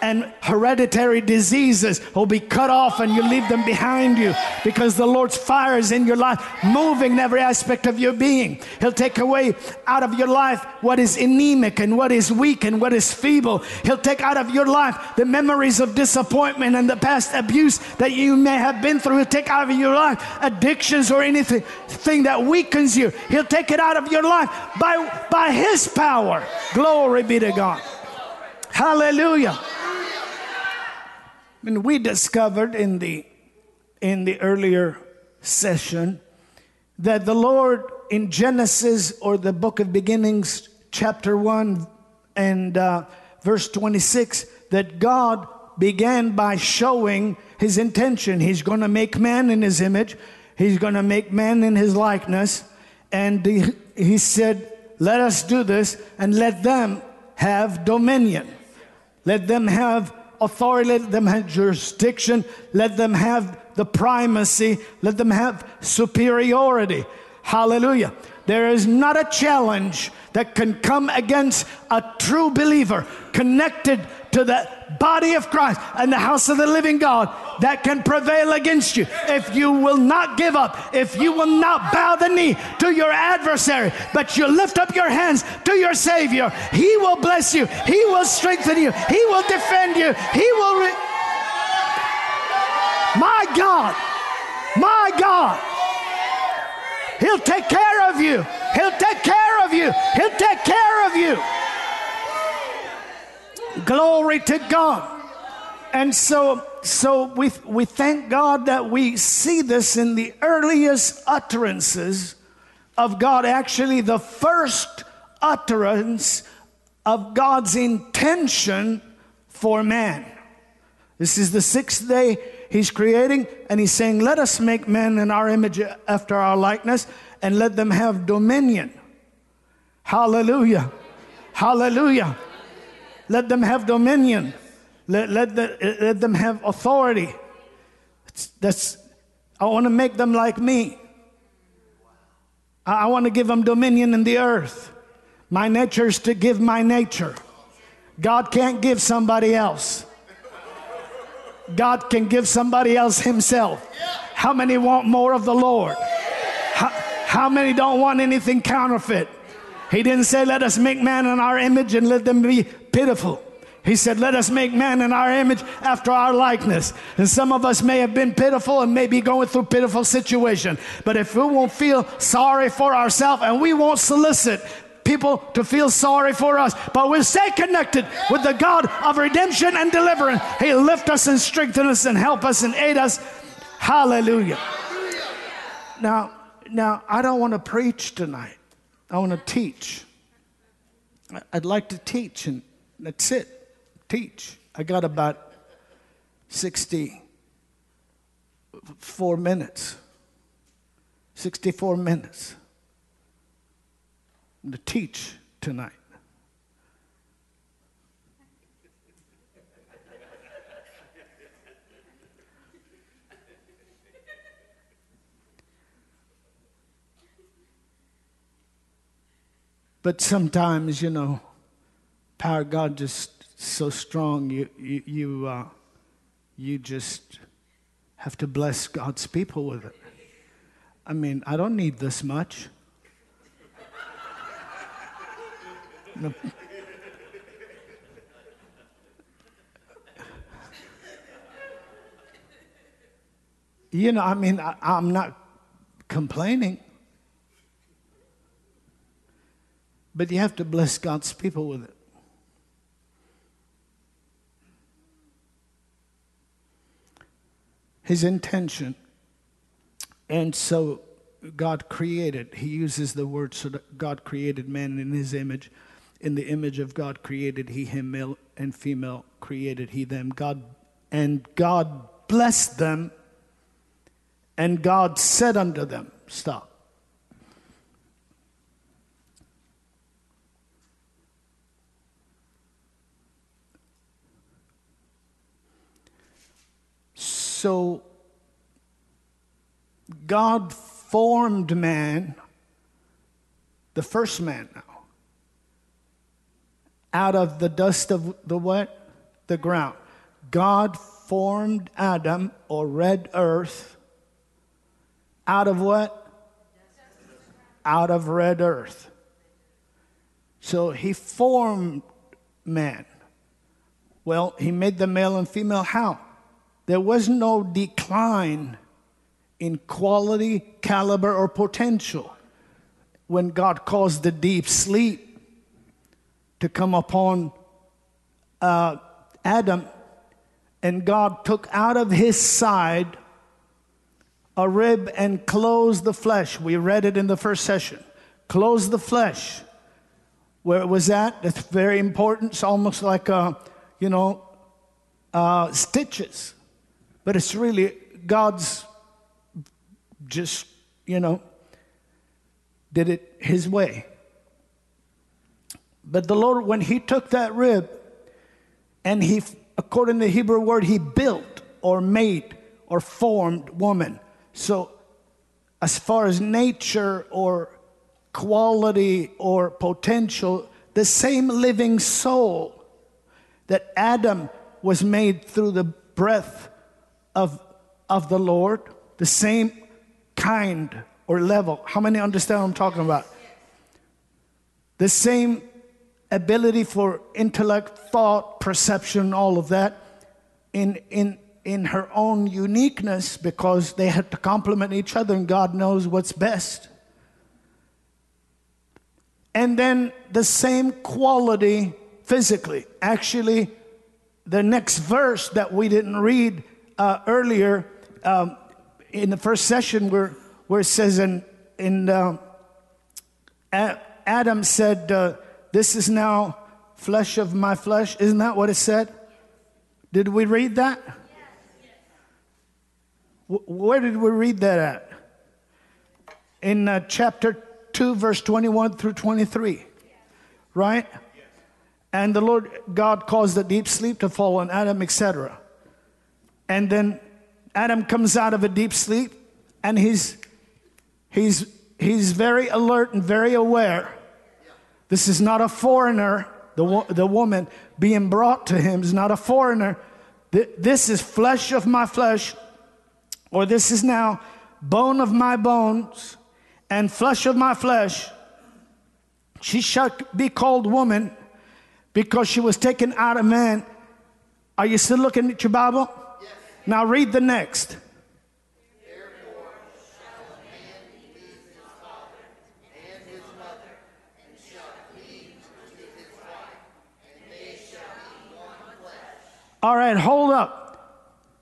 And hereditary diseases will be cut off and you leave them behind you because the Lord's fire is in your life, moving in every aspect of your being. He'll take away out of your life what is anemic and what is weak and what is feeble. He'll take out of your life the memories of disappointment and the past abuse that you may have been through. He'll take out of your life addictions or anything thing that weakens you. He'll take it out of your life by, by His power. Glory be to God. Hallelujah. And we discovered in the in the earlier session that the Lord in Genesis or the book of beginnings chapter 1 and uh, verse 26 that God began by showing his intention. He's going to make man in his image. He's going to make man in his likeness. And he, he said let us do this and let them have dominion. Let them have authority, let them have jurisdiction, let them have the primacy, let them have superiority. Hallelujah. There is not a challenge that can come against a true believer connected to the body of Christ and the house of the living God that can prevail against you. If you will not give up, if you will not bow the knee to your adversary, but you lift up your hands to your Savior, He will bless you, He will strengthen you, He will defend you, He will. Re- my God, my God. He'll take care of you. He'll take care of you. He'll take care of you. Glory to God. And so, so we, we thank God that we see this in the earliest utterances of God, actually, the first utterance of God's intention for man. This is the sixth day he's creating, and he's saying, Let us make men in our image after our likeness, and let them have dominion. Hallelujah. Hallelujah. Let them have dominion. Let, let, the, let them have authority. That's, I want to make them like me. I, I want to give them dominion in the earth. My nature is to give my nature. God can't give somebody else. God can give somebody else Himself. How many want more of the Lord? How, how many don't want anything counterfeit? He didn't say, Let us make man in our image and let them be pitiful. He said, Let us make man in our image after our likeness. And some of us may have been pitiful and may be going through pitiful situation. But if we won't feel sorry for ourselves and we won't solicit people to feel sorry for us, but we'll stay connected with the God of redemption and deliverance. He'll lift us and strengthen us and help us and aid us. Hallelujah. Now, now I don't want to preach tonight. I want to teach. I'd like to teach, and that's it. Teach. I got about 64 minutes. 64 minutes to teach tonight. But sometimes, you know, power of God just so strong, you, you, you, uh, you just have to bless God's people with it. I mean, I don't need this much. You know, I mean, I, I'm not complaining. But you have to bless God's people with it. His intention. And so God created, he uses the word so that God created man in his image. In the image of God created he him, male and female created he them. God and God blessed them, and God said unto them, Stop. So God formed man, the first man now, out of the dust of the what? The ground. God formed Adam or red earth out of what? Out of red earth. So he formed man. Well, he made the male and female how? There was no decline in quality, caliber, or potential when God caused the deep sleep to come upon uh, Adam, and God took out of his side a rib and closed the flesh. We read it in the first session. Close the flesh. Where it was at, that's very important. It's almost like, a, you know, uh, stitches. But it's really God's just, you know, did it his way. But the Lord, when He took that rib and He, according to the Hebrew word, He built or made or formed woman. So, as far as nature or quality or potential, the same living soul that Adam was made through the breath of, of the Lord, the same kind or level. How many understand what I'm talking about? The same ability for intellect, thought, perception, all of that in, in, in her own uniqueness because they had to complement each other and God knows what's best. And then the same quality physically. Actually, the next verse that we didn't read uh, earlier um, in the first session, where, where it says, in uh, Adam said, uh, This is now flesh of my flesh. Isn't that what it said? Did we read that? Where did we read that at? In uh, chapter 2, verse 21 through 23. Right? And the Lord God caused a deep sleep to fall on Adam, etc. And then Adam comes out of a deep sleep and he's, he's, he's very alert and very aware. This is not a foreigner. The, the woman being brought to him is not a foreigner. This is flesh of my flesh, or this is now bone of my bones and flesh of my flesh. She shall be called woman because she was taken out of man. Are you still looking at your Bible? Now read the next. All right, hold up.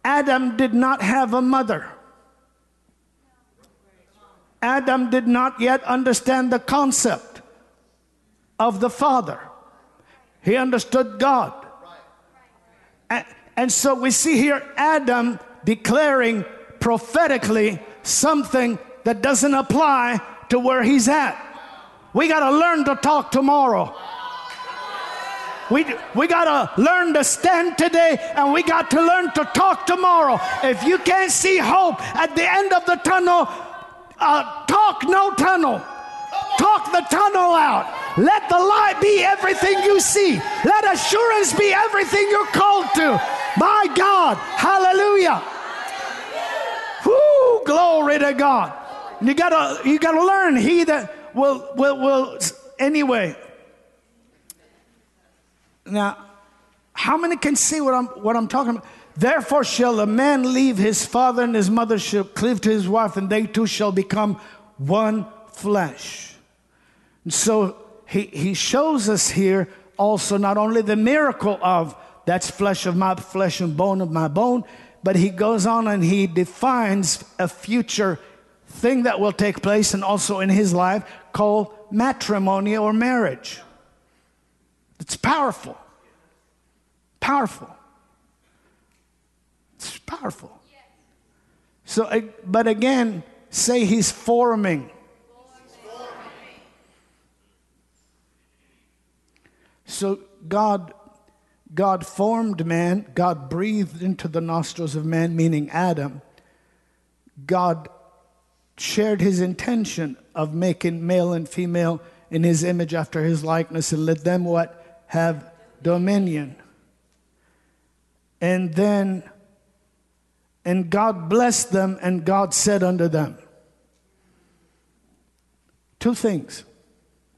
Adam did not have a mother. Adam did not yet understand the concept of the Father. He understood God. And, so we see here Adam declaring prophetically something that doesn't apply to where he's at. We got to learn to talk tomorrow. We, we got to learn to stand today and we got to learn to talk tomorrow. If you can't see hope at the end of the tunnel, uh, talk no tunnel. Talk the tunnel out. Let the light be everything you see. Let assurance be everything you're called to. My God. Hallelujah. Whoo, glory to God. You gotta you gotta learn. He that will will will anyway. Now, how many can see what I'm what I'm talking about? Therefore shall a man leave his father and his mother shall cleave to his wife, and they two shall become one flesh. And so he, he shows us here also not only the miracle of that's flesh of my flesh and bone of my bone, but he goes on and he defines a future thing that will take place and also in his life called matrimony or marriage. It's powerful. Powerful. It's powerful. So, but again, say he's forming. So God God formed man, God breathed into the nostrils of man, meaning Adam. God shared his intention of making male and female in his image after his likeness and let them what? Have dominion. And then and God blessed them, and God said unto them, Two things.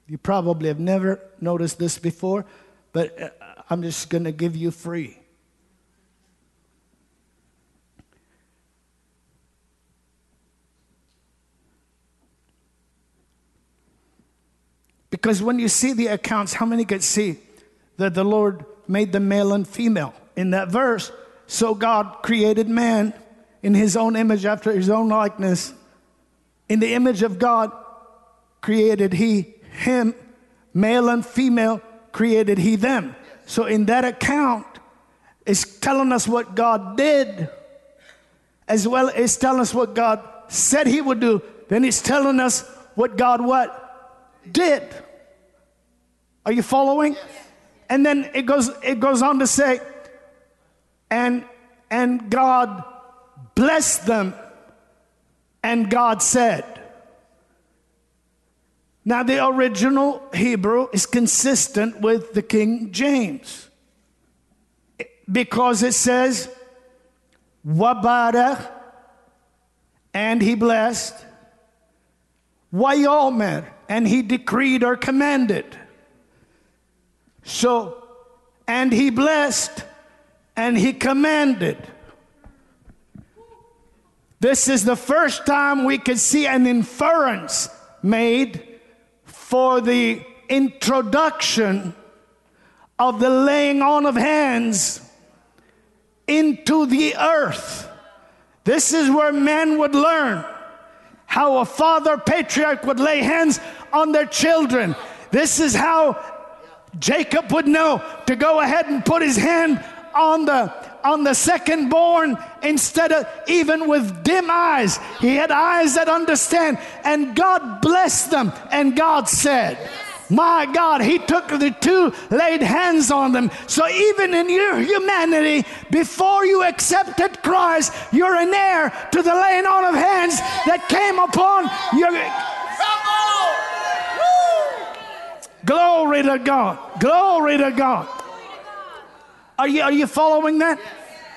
You probably have never noticed this before, but uh, I'm just going to give you free. Because when you see the accounts, how many could see that the Lord made them male and female? In that verse, so God created man in his own image after his own likeness. In the image of God created he him, male and female created he them. So in that account, it's telling us what God did, as well as telling us what God said he would do. Then it's telling us what God what did. Are you following? And then it goes, it goes on to say, and, and God blessed them, and God said. Now, the original Hebrew is consistent with the King James because it says, Wabarach, and he blessed, Wayomer, and he decreed or commanded. So, and he blessed, and he commanded. This is the first time we could see an inference made for the introduction of the laying on of hands into the earth. This is where men would learn how a father patriarch would lay hands on their children. This is how Jacob would know to go ahead and put his hand on the on the second born instead of even with dim eyes. He had eyes that understand, and God blessed them, and God said, my God, He took the two, laid hands on them. So even in your humanity, before you accepted Christ, you're an heir to the laying on of hands that came upon your. Glory to God. Glory to God. Are you, are you following that?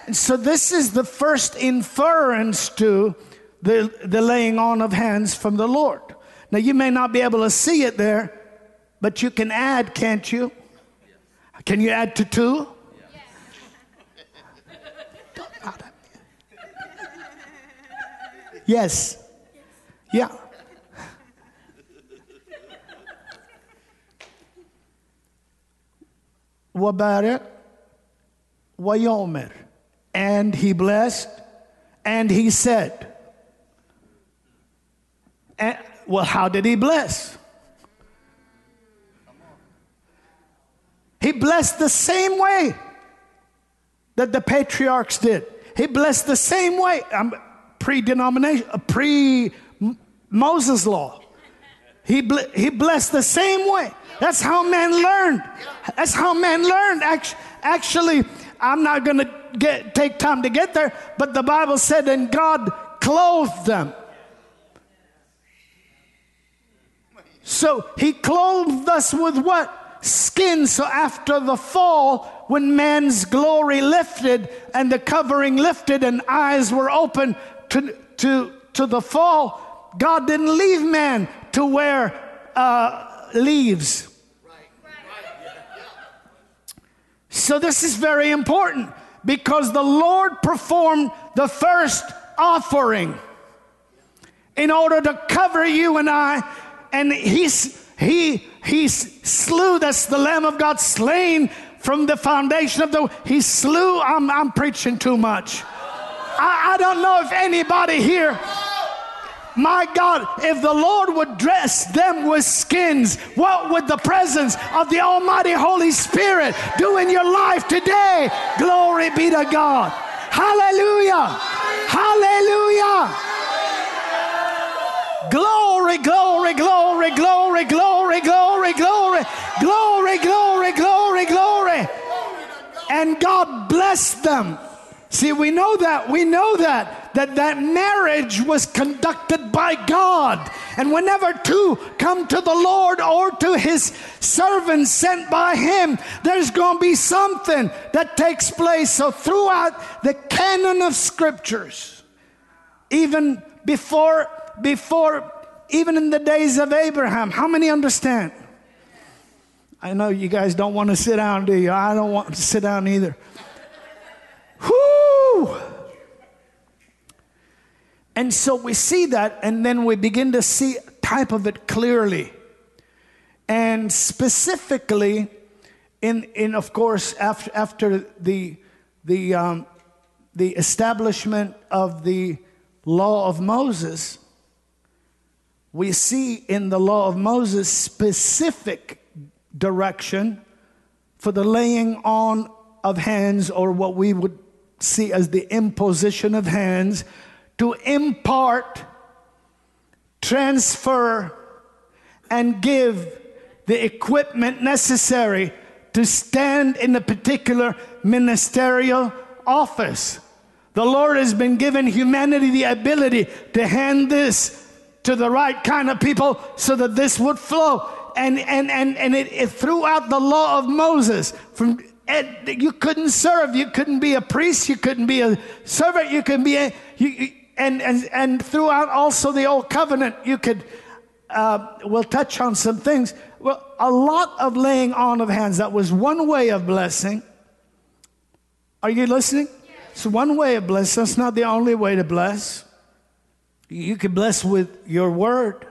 And so this is the first inference to the, the laying on of hands from the Lord. Now you may not be able to see it there, but you can add, can't you? Can you add to two? Yes. Yeah. [LAUGHS] Wabarak, Wayomer. And he blessed, and he said. And, well, how did he bless? He blessed the same way that the patriarchs did. He blessed the same way, um, pre denomination, uh, pre Moses law. He, he blessed the same way. That's how men learned. That's how men learned. Actually, I'm not going to get take time to get there, but the Bible said, and God clothed them. So he clothed us with what? skin. So after the fall, when man's glory lifted and the covering lifted and eyes were open to, to, to the fall, God didn't leave man to wear uh, leaves. So this is very important because the Lord performed the first offering in order to cover you and I, and He's he, he slew, that's the Lamb of God slain from the foundation of the, he slew, I'm, I'm preaching too much. I, I don't know if anybody here, my God, if the Lord would dress them with skins, what would the presence of the Almighty Holy Spirit do in your life today? Glory be to God. Hallelujah. Hallelujah. Glory, glory, glory, glory, glory, glory, glory, glory, glory, glory, glory. And God blessed them. See, we know that. We know that. That that marriage was conducted by God. And whenever two come to the Lord or to his servants sent by him, there's going to be something that takes place. So throughout the canon of scriptures, even before before, even in the days of Abraham. How many understand? I know you guys don't want to sit down, do you? I don't want to sit down either. Whoo! And so we see that, and then we begin to see type of it clearly. And specifically, in, in of course, after, after the, the, um, the establishment of the law of Moses, we see in the law of Moses specific direction for the laying on of hands, or what we would see as the imposition of hands, to impart, transfer, and give the equipment necessary to stand in a particular ministerial office. The Lord has been given humanity the ability to hand this to the right kind of people so that this would flow. And, and, and, and it, it throughout the law of Moses, from you couldn't serve, you couldn't be a priest, you couldn't be a servant, you could be a, you, and, and, and throughout also the old covenant, you could, uh, we'll touch on some things. Well, a lot of laying on of hands, that was one way of blessing. Are you listening? It's one way of blessing. That's not the only way to bless. You can bless with your word.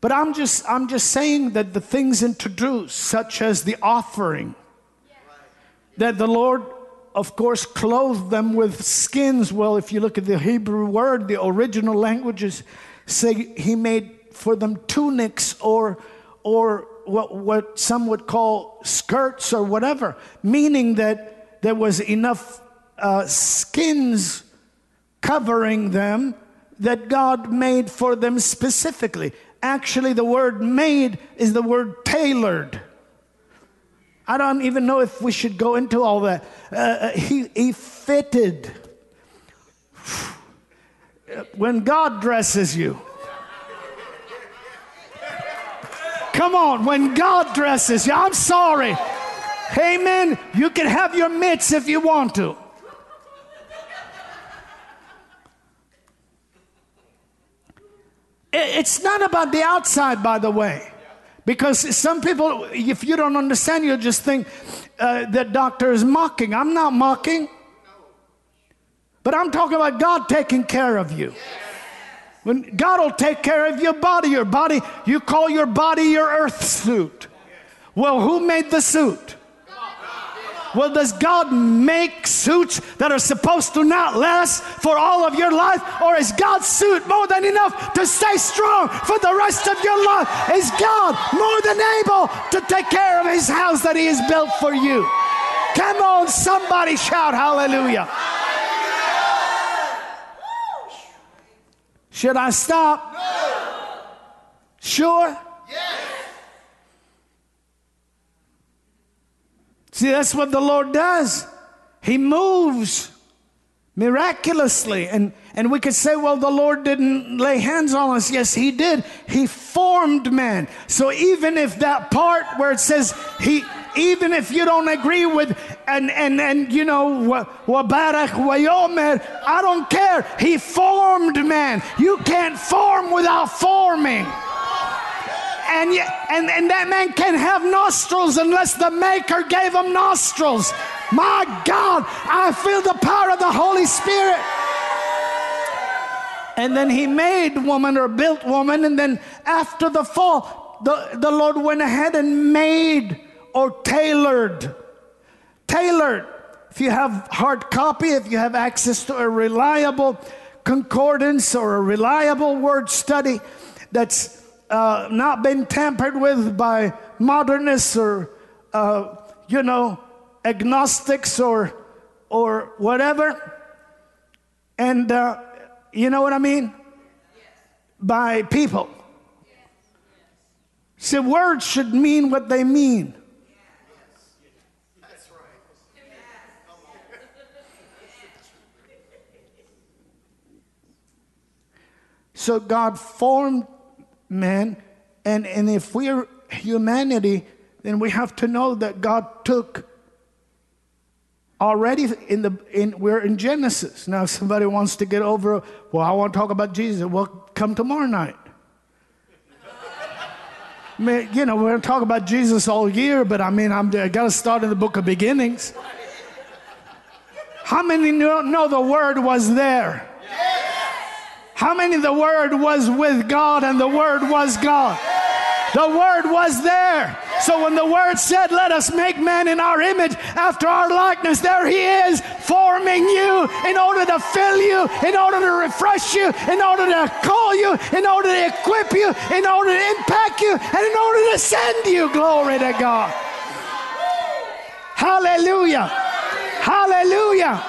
But I'm just, I'm just saying that the things introduced, such as the offering, that the Lord, of course, clothed them with skins. Well, if you look at the Hebrew word, the original languages say he made for them tunics or, or what, what some would call skirts or whatever, meaning that there was enough uh, skins covering them that God made for them specifically. Actually, the word made is the word tailored. I don't even know if we should go into all that. Uh, uh he, he fitted. When God dresses you, come on, when God dresses you, I'm sorry. Amen. You can have your mitts if you want to. It's not about the outside, by the way. Because some people, if you don't understand, you'll just think uh, that doctor is mocking. I'm not mocking. But I'm talking about God taking care of you. When God will take care of your body, your body, you call your body your earth suit. Well, who made the suit? Well, does God make suits that are supposed to not last for all of your life? Or is God's suit more than enough to stay strong for the rest of your life? Is God more than able to take care of his house that he has built for you? Come on, somebody shout hallelujah. Should I stop? No. Sure? Yes. See, that's what the Lord does. He moves miraculously. And, and we could say, well, the Lord didn't lay hands on us. Yes, He did. He formed man. So even if that part where it says He, even if you don't agree with, and, and, and you know, Wabarak Wayomer, I don't care. He formed man. You can't form without forming and, and, and that man can't have nostrils unless the Maker gave him nostrils. My God, I feel the power of the Holy Spirit. And then he made woman or built woman, and then after the fall, the, the Lord went ahead and made or tailored. Tailored. If you have hard copy, if you have access to a reliable concordance or a reliable word study that's uh, not been tampered with by modernists or, uh, you know, agnostics or, or whatever. And uh, you know what I mean? By people. See, words should mean what they mean. So God formed man. And, and if we're humanity, then we have to know that God took already in the in we're in Genesis. Now if somebody wants to get over, well, I want to talk about Jesus. Well, come tomorrow night. [LAUGHS] I mean, you know, we're going to talk about Jesus all year, but I mean, I'm, I got to start in the book of beginnings. How many know, know the word was there? How many the Word was with God and the Word was God? The Word was there. So when the Word said, Let us make man in our image after our likeness, there He is forming you in order to fill you, in order to refresh you, in order to call you, in order to equip you, in order to impact you, and in order to send you. Glory to God. Hallelujah. Hallelujah.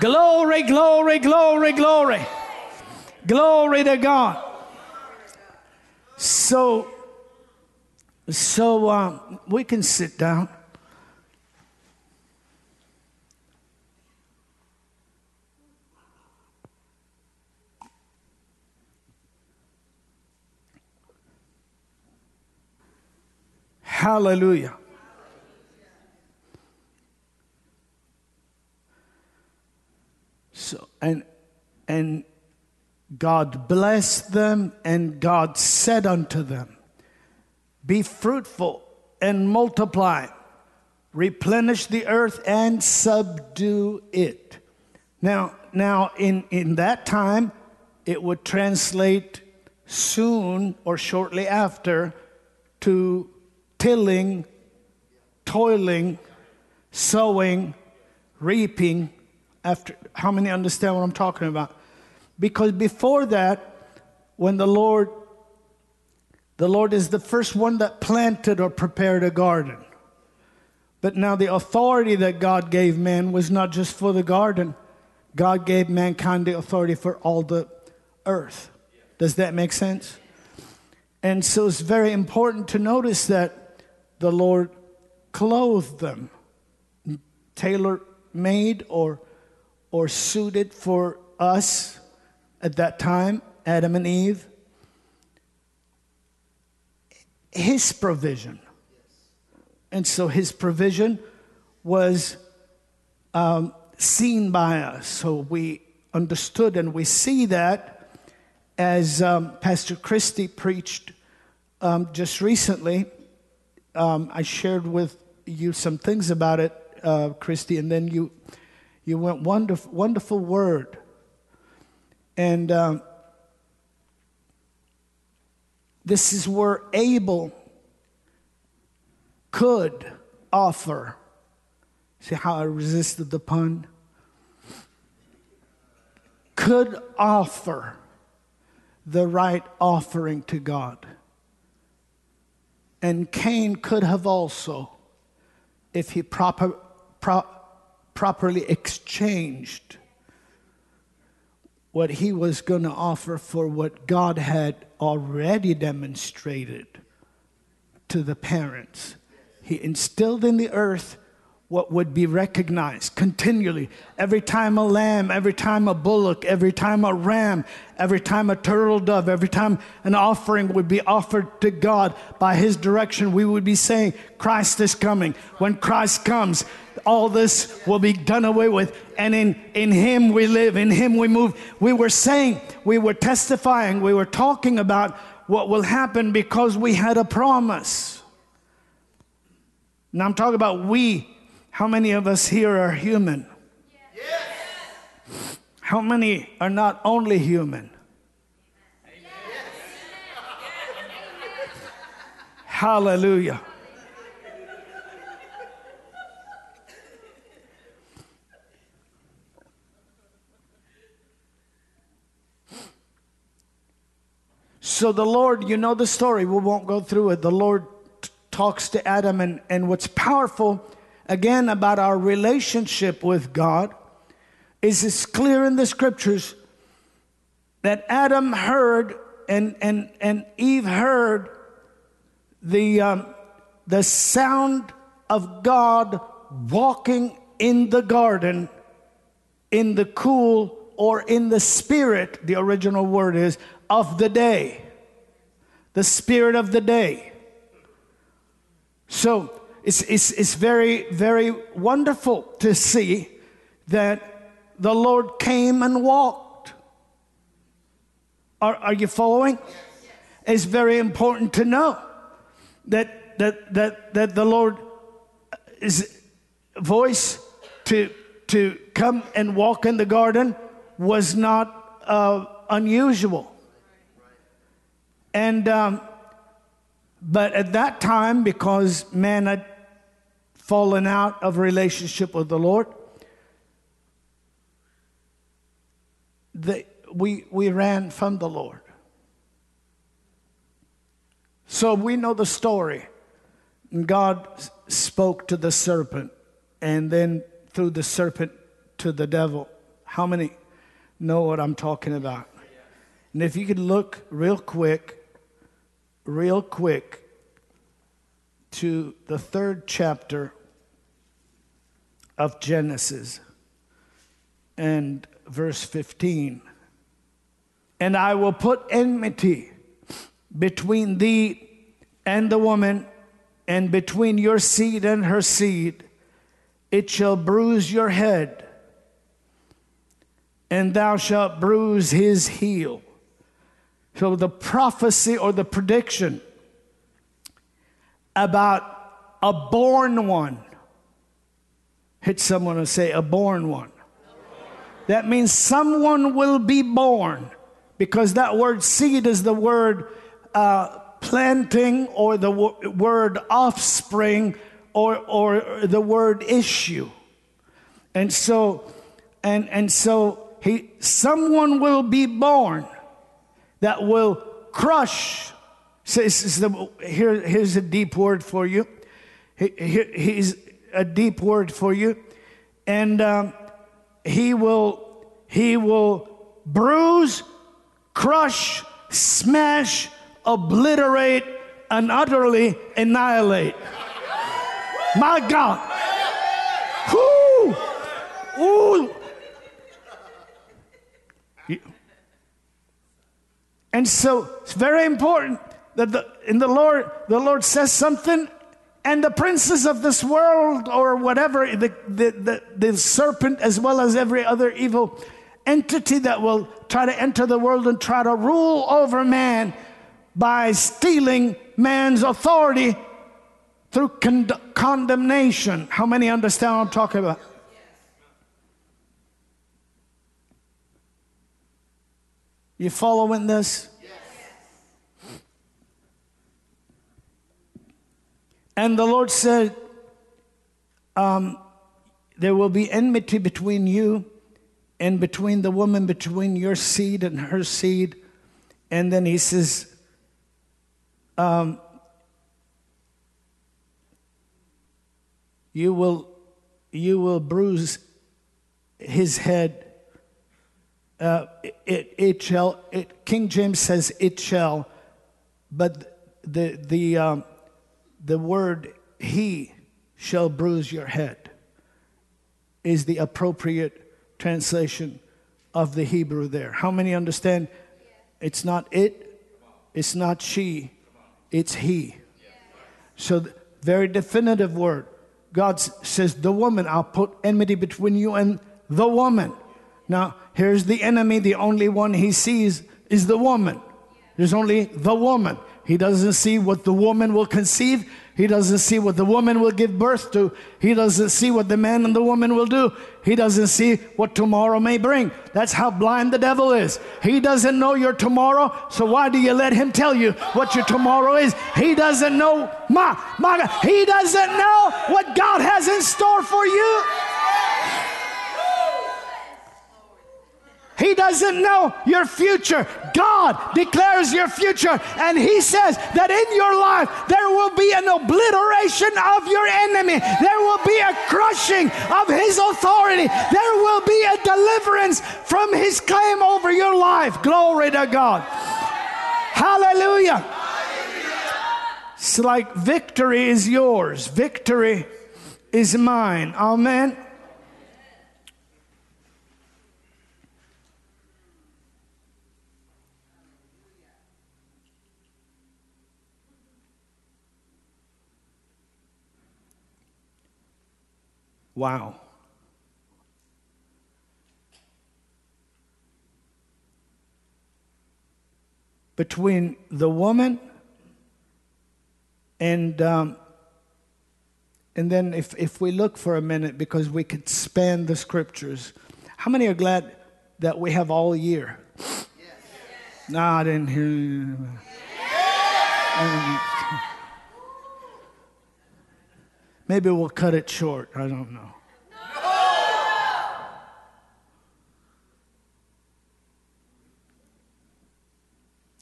Glory, glory, glory, glory. Glory to God. So, So um, we can sit down. Hallelujah. So and and God blessed them and God said unto them, Be fruitful and multiply, replenish the earth and subdue it. Now, now in, in that time, it would translate soon or shortly after to tilling, toiling, sowing, reaping. After how many understand what I'm talking about? Because before that, when the Lord, the Lord is the first one that planted or prepared a garden. But now the authority that God gave man was not just for the garden. God gave mankind the authority for all the earth. Does that make sense? And so it's very important to notice that the Lord clothed them, tailor made or, or suited for us at that time, Adam and Eve. His provision. And so his provision was um, seen by us. So we understood and we see that as um, Pastor Christie preached um, just recently. Um, I shared with you some things about it, uh, Christy, and then you you went wonderful, wonderful word. And um, this is where Abel could offer. See how I resisted the pun? Could offer the right offering to God. And Cain could have also, if he proper, pro, properly exchanged what he was going to offer for what God had already demonstrated to the parents. He instilled in the earth what would be recognized continually. Every time a lamb, every time a bullock, every time a ram, every time a turtle dove, every time an offering would be offered to God by His direction, we would be saying, Christ is coming. When Christ comes, all this will be done away with. And in, in Him we live, in Him we move. We were saying, we were testifying, we were talking about what will happen because we had a promise. Now I'm talking about we how many of us here are human? Yes. How many are not only human? Yes. Hallelujah. So the Lord, you know the story, we won't go through it. The Lord t- talks to Adam, and, and what's powerful again about our relationship with God is it's clear in the scriptures that Adam heard and, and, and Eve heard the, um, the sound of God walking in the garden in the cool or in the spirit, the original word is, of the day. The spirit of the day. So it's, it's, it's very, very wonderful to see that the Lord came and walked. Are, are you following? It's very important to know that, that, that, that the Lord is voice to, to come and walk in the garden was not uh, unusual. And um, but at that time, because man had fallen out of relationship with the Lord, the, we, we ran from the Lord. So we know the story. God spoke to the serpent, and then through the serpent to the devil. How many know what I'm talking about? And if you could look real quick real quick to the third chapter of Genesis and verse 15. And I will put enmity between thee and the woman, and between your seed and her seed. It shall bruise your head, and thou shalt bruise his heel. So the prophecy or the prediction about a born one. Hit someone and say, a born one. That means someone will be born because that word seed is the word uh, planting or the w- word offspring or, or the word issue. And so, and, and so he, someone will be born that will crush. So the, here, here's a deep word for you. He, he, he's a deep word for you. And um, he will, he will bruise, crush, smash, obliterate, and utterly annihilate. My God. Whoo! Ooh. And so it's very important that the, in the Lord, the Lord says something, and the princes of this world, or whatever, the, the, the, the serpent, as well as every other evil entity that will try to enter the world and try to rule over man by stealing man's authority through con- condemnation. How many understand what I'm talking about? You following this? And the Lord said, um, There will be enmity between you and between the woman, between your seed and her seed. And then he says, um, you will you will bruise his head uh, it, it shall it, king james says it shall but the the um, the word he shall bruise your head is the appropriate translation of the hebrew there how many understand it's not it it's not she it's He. So, very definitive word. God says, The woman, I'll put enmity between you and the woman. Now, here's the enemy. The only one he sees is the woman. There's only the woman. He doesn't see what the woman will conceive. He doesn't see what the woman will give birth to. He doesn't see what the man and the woman will do. He doesn't see what tomorrow may bring. That's how blind the devil is. He doesn't know your tomorrow, so why do you let him tell you what your tomorrow is? He doesn't know, my, my he doesn't know what God has in store for you. He doesn't know your future. God declares your future, and He says that in your life there will be an obliteration of your enemy, there will be a crushing of His authority, there will be a deliverance from His claim over your life. Glory to God. Hallelujah. It's like victory is yours, victory is mine. Amen. Wow. Between the woman and um, and then if, if we look for a minute because we could span the scriptures how many are glad that we have all year yes. no i didn't hear you. Maybe we'll cut it short. I don't know.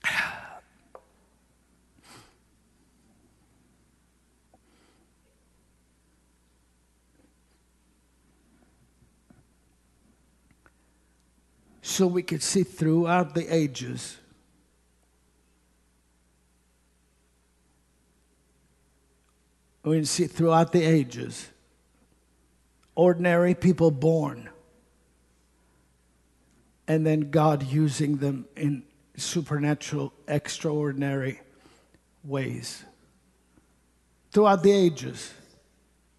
[SIGHS] so we could see throughout the ages We see throughout the ages, ordinary people born, and then God using them in supernatural, extraordinary ways. Throughout the ages,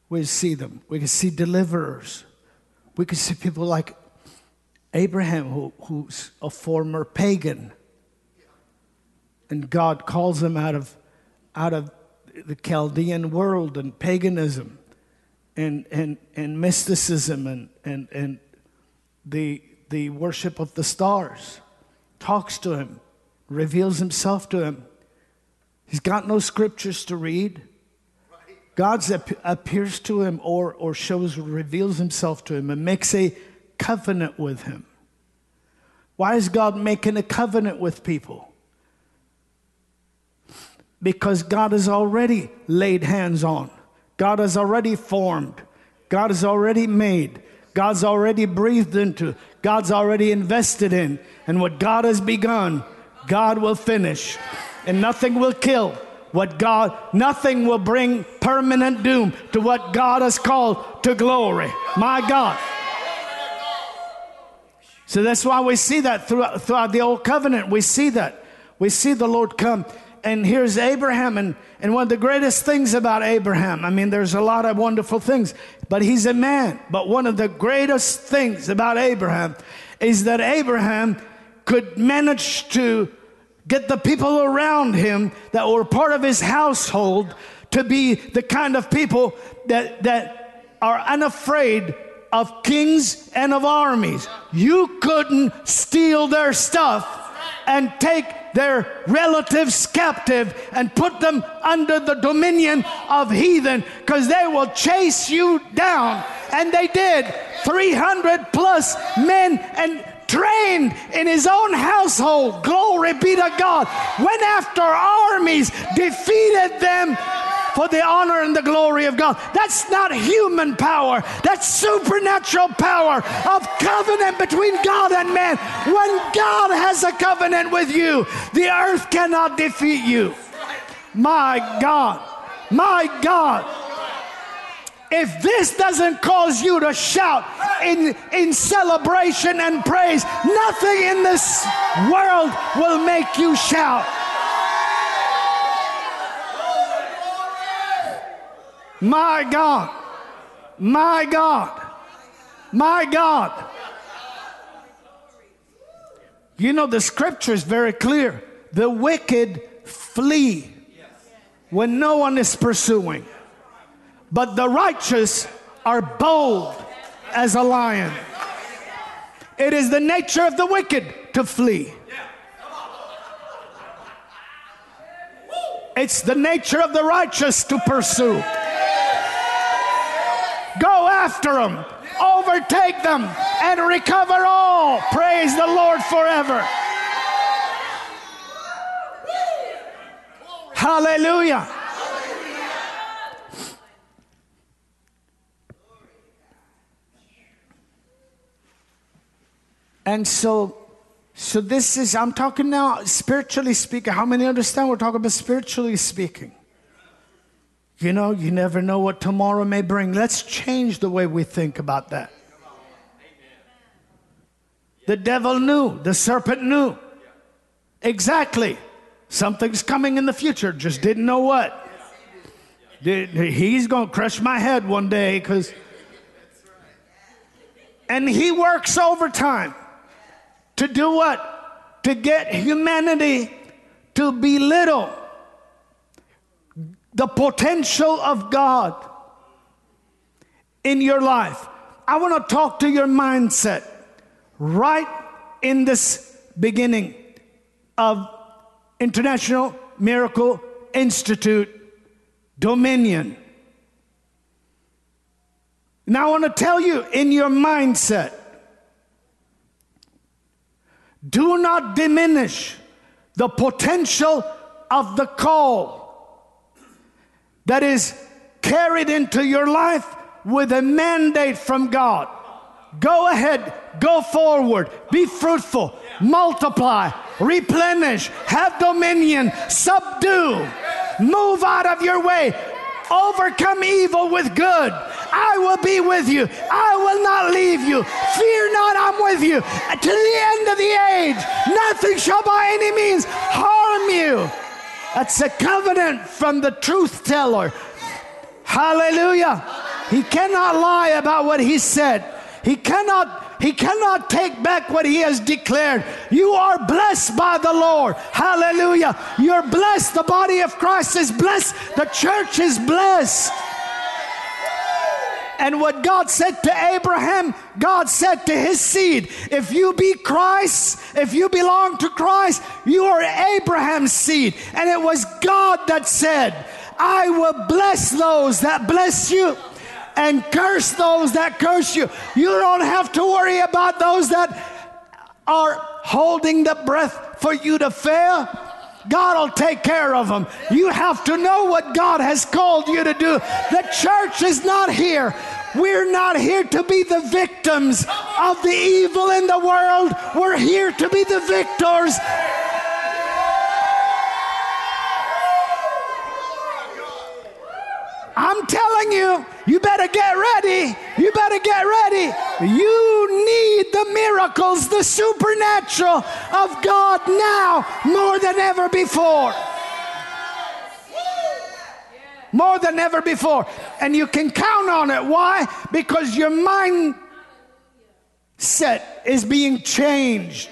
we see them. We can see deliverers. We can see people like Abraham, who, who's a former pagan. And God calls him out of, out of the Chaldean world and paganism and, and, and mysticism and, and, and the, the worship of the stars. Talks to him, reveals himself to him. He's got no scriptures to read. God appears to him or, or shows, reveals himself to him and makes a covenant with him. Why is God making a covenant with people? Because God has already laid hands on, God has already formed, God has already made, God's already breathed into, God's already invested in. And what God has begun, God will finish. And nothing will kill what God, nothing will bring permanent doom to what God has called to glory. My God. So that's why we see that throughout, throughout the old covenant. We see that. We see the Lord come. And here's Abraham. And, and one of the greatest things about Abraham, I mean, there's a lot of wonderful things, but he's a man. But one of the greatest things about Abraham is that Abraham could manage to get the people around him that were part of his household to be the kind of people that, that are unafraid of kings and of armies. You couldn't steal their stuff and take their relatives captive and put them under the dominion of heathen because they will chase you down. And they did. 300 plus men and trained in his own household. Glory be to God. Went after armies, defeated them for the honor and the glory of God. That's not human power, that's supernatural power of covenant between God and man. When God has a covenant with you, the earth cannot defeat you. My God, my God. If this doesn't cause you to shout in, in celebration and praise, nothing in this world will make you shout. My God. My God. My God. You know, the scripture is very clear. The wicked flee when no one is pursuing, but the righteous are bold as a lion. It is the nature of the wicked to flee. It's the nature of the righteous to pursue. Go after them, overtake them, and recover all. Praise the Lord forever. Hallelujah. And so, so this is, I'm talking now spiritually speaking. How many understand we're talking about spiritually speaking? You know, you never know what tomorrow may bring. Let's change the way we think about that. The devil knew, the serpent knew. Exactly. Something's coming in the future, just didn't know what. He's going to crush my head one day because. And he works overtime to do what? To get humanity to belittle the potential of God in your life. I want to talk to your mindset right in this beginning of International Miracle Institute Dominion. Now, I want to tell you in your mindset do not diminish the potential of the call that is carried into your life with a mandate from God. Go ahead, go forward, be fruitful, multiply, replenish, have dominion, subdue, move out of your way, overcome evil with good. I will be with you. I will not leave you. Fear not, I'm with you. To the end of the age, nothing shall by any means harm you. That's a covenant from the truth teller. Hallelujah. He cannot lie about what he said. He cannot he cannot take back what he has declared. You are blessed by the Lord. Hallelujah. You're blessed. The body of Christ is blessed. The church is blessed. And what God said to Abraham, God said to his seed, if you be Christ, if you belong to Christ, you are Abraham's seed. And it was God that said, I will bless those that bless you and curse those that curse you. You don't have to worry about those that are holding the breath for you to fail. God will take care of them. You have to know what God has called you to do. The church is not here. We're not here to be the victims of the evil in the world. We're here to be the victors. I'm telling you, you better get ready. You better get ready. You the miracles, the supernatural of God now more than ever before. More than ever before. And you can count on it. Why? Because your mind set is being changed.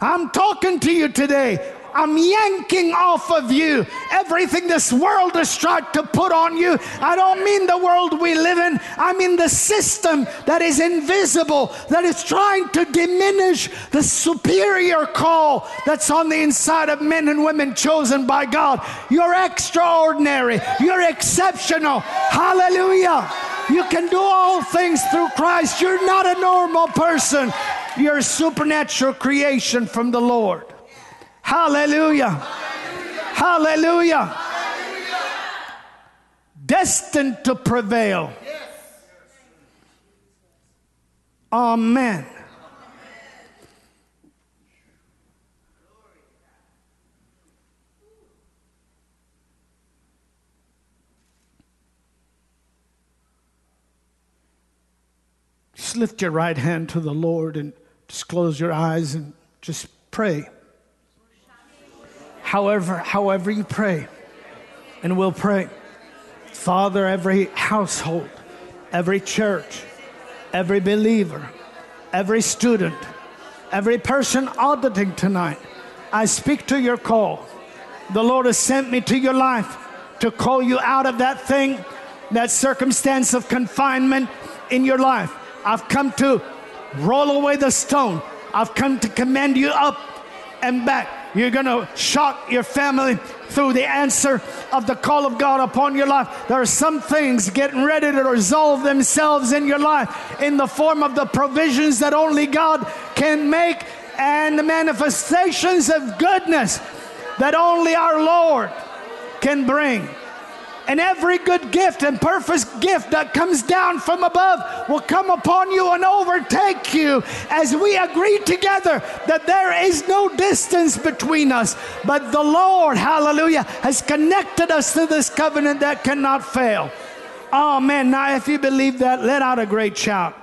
I'm talking to you today. I'm yanking off of you everything this world has tried to put on you. I don't mean the world we live in, I mean the system that is invisible, that is trying to diminish the superior call that's on the inside of men and women chosen by God. You're extraordinary, you're exceptional. Hallelujah. You can do all things through Christ. You're not a normal person. You're a supernatural creation from the Lord. Hallelujah. Hallelujah. Hallelujah. Destined to prevail. Amen. Just lift your right hand to the Lord and just close your eyes and just pray however, however you pray. And we'll pray. Father, every household, every church, every believer, every student, every person auditing tonight, I speak to your call. The Lord has sent me to your life to call you out of that thing, that circumstance of confinement in your life. I've come to roll away the stone. I've come to command you up and back. You're going to shock your family through the answer of the call of God upon your life. There are some things getting ready to resolve themselves in your life in the form of the provisions that only God can make and the manifestations of goodness that only our Lord can bring. And every good gift and perfect gift that comes down from above will come upon you and overtake you as we agree together that there is no distance between us. But the Lord, hallelujah, has connected us to this covenant that cannot fail. Oh man, now if you believe that, let out a great shout.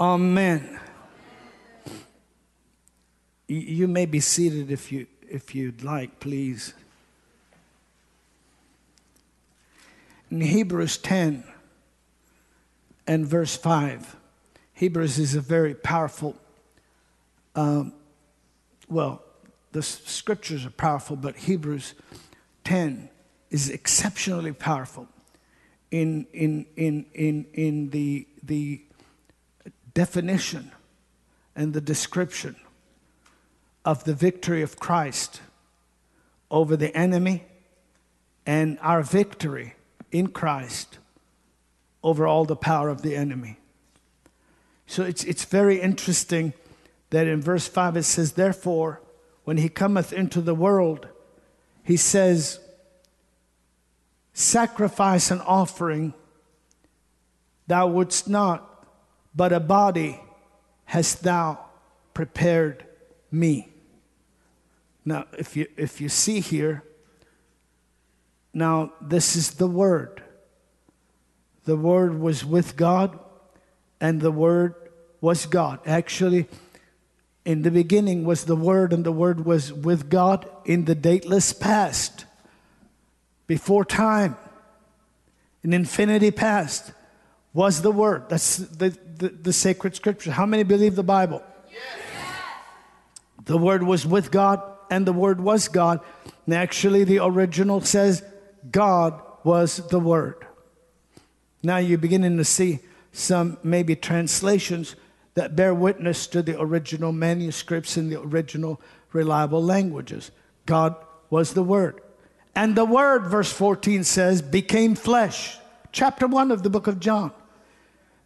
Amen. You may be seated if you if you'd like, please. In Hebrews 10 and verse 5, Hebrews is a very powerful, um, well, the scriptures are powerful, but Hebrews 10 is exceptionally powerful in, in, in, in, in the, the definition and the description of the victory of Christ over the enemy and our victory in Christ over all the power of the enemy. So it's, it's very interesting that in verse 5 it says, Therefore, when he cometh into the world, he says, Sacrifice and offering thou wouldst not, but a body hast thou prepared me. Now, if you, if you see here, now this is the Word. The Word was with God, and the Word was God. Actually, in the beginning was the Word, and the Word was with God in the dateless past, before time, in infinity past, was the Word. That's the, the, the sacred scripture. How many believe the Bible? Yes. The Word was with God, and the Word was God. And actually, the original says, God was the Word. Now you're beginning to see some maybe translations that bear witness to the original manuscripts in the original reliable languages. God was the Word. And the Word, verse 14 says, became flesh. Chapter 1 of the book of John.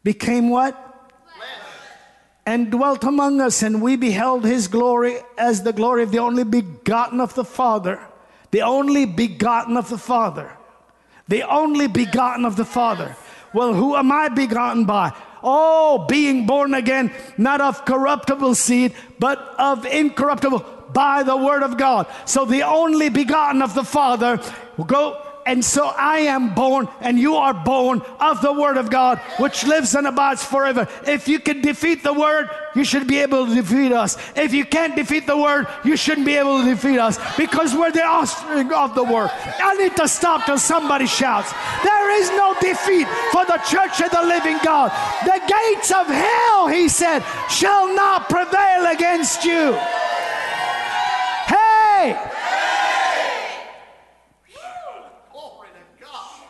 Became what? and dwelt among us, and we beheld his glory as the glory of the only begotten of the Father. The only begotten of the Father. The only begotten of the Father. Well, who am I begotten by? Oh, being born again, not of corruptible seed, but of incorruptible by the word of God. So the only begotten of the Father will go and so I am born, and you are born of the Word of God, which lives and abides forever. If you can defeat the Word, you should be able to defeat us. If you can't defeat the Word, you shouldn't be able to defeat us because we're the offspring of the Word. I need to stop till somebody shouts. There is no defeat for the church of the living God. The gates of hell, he said, shall not prevail against you. Hey!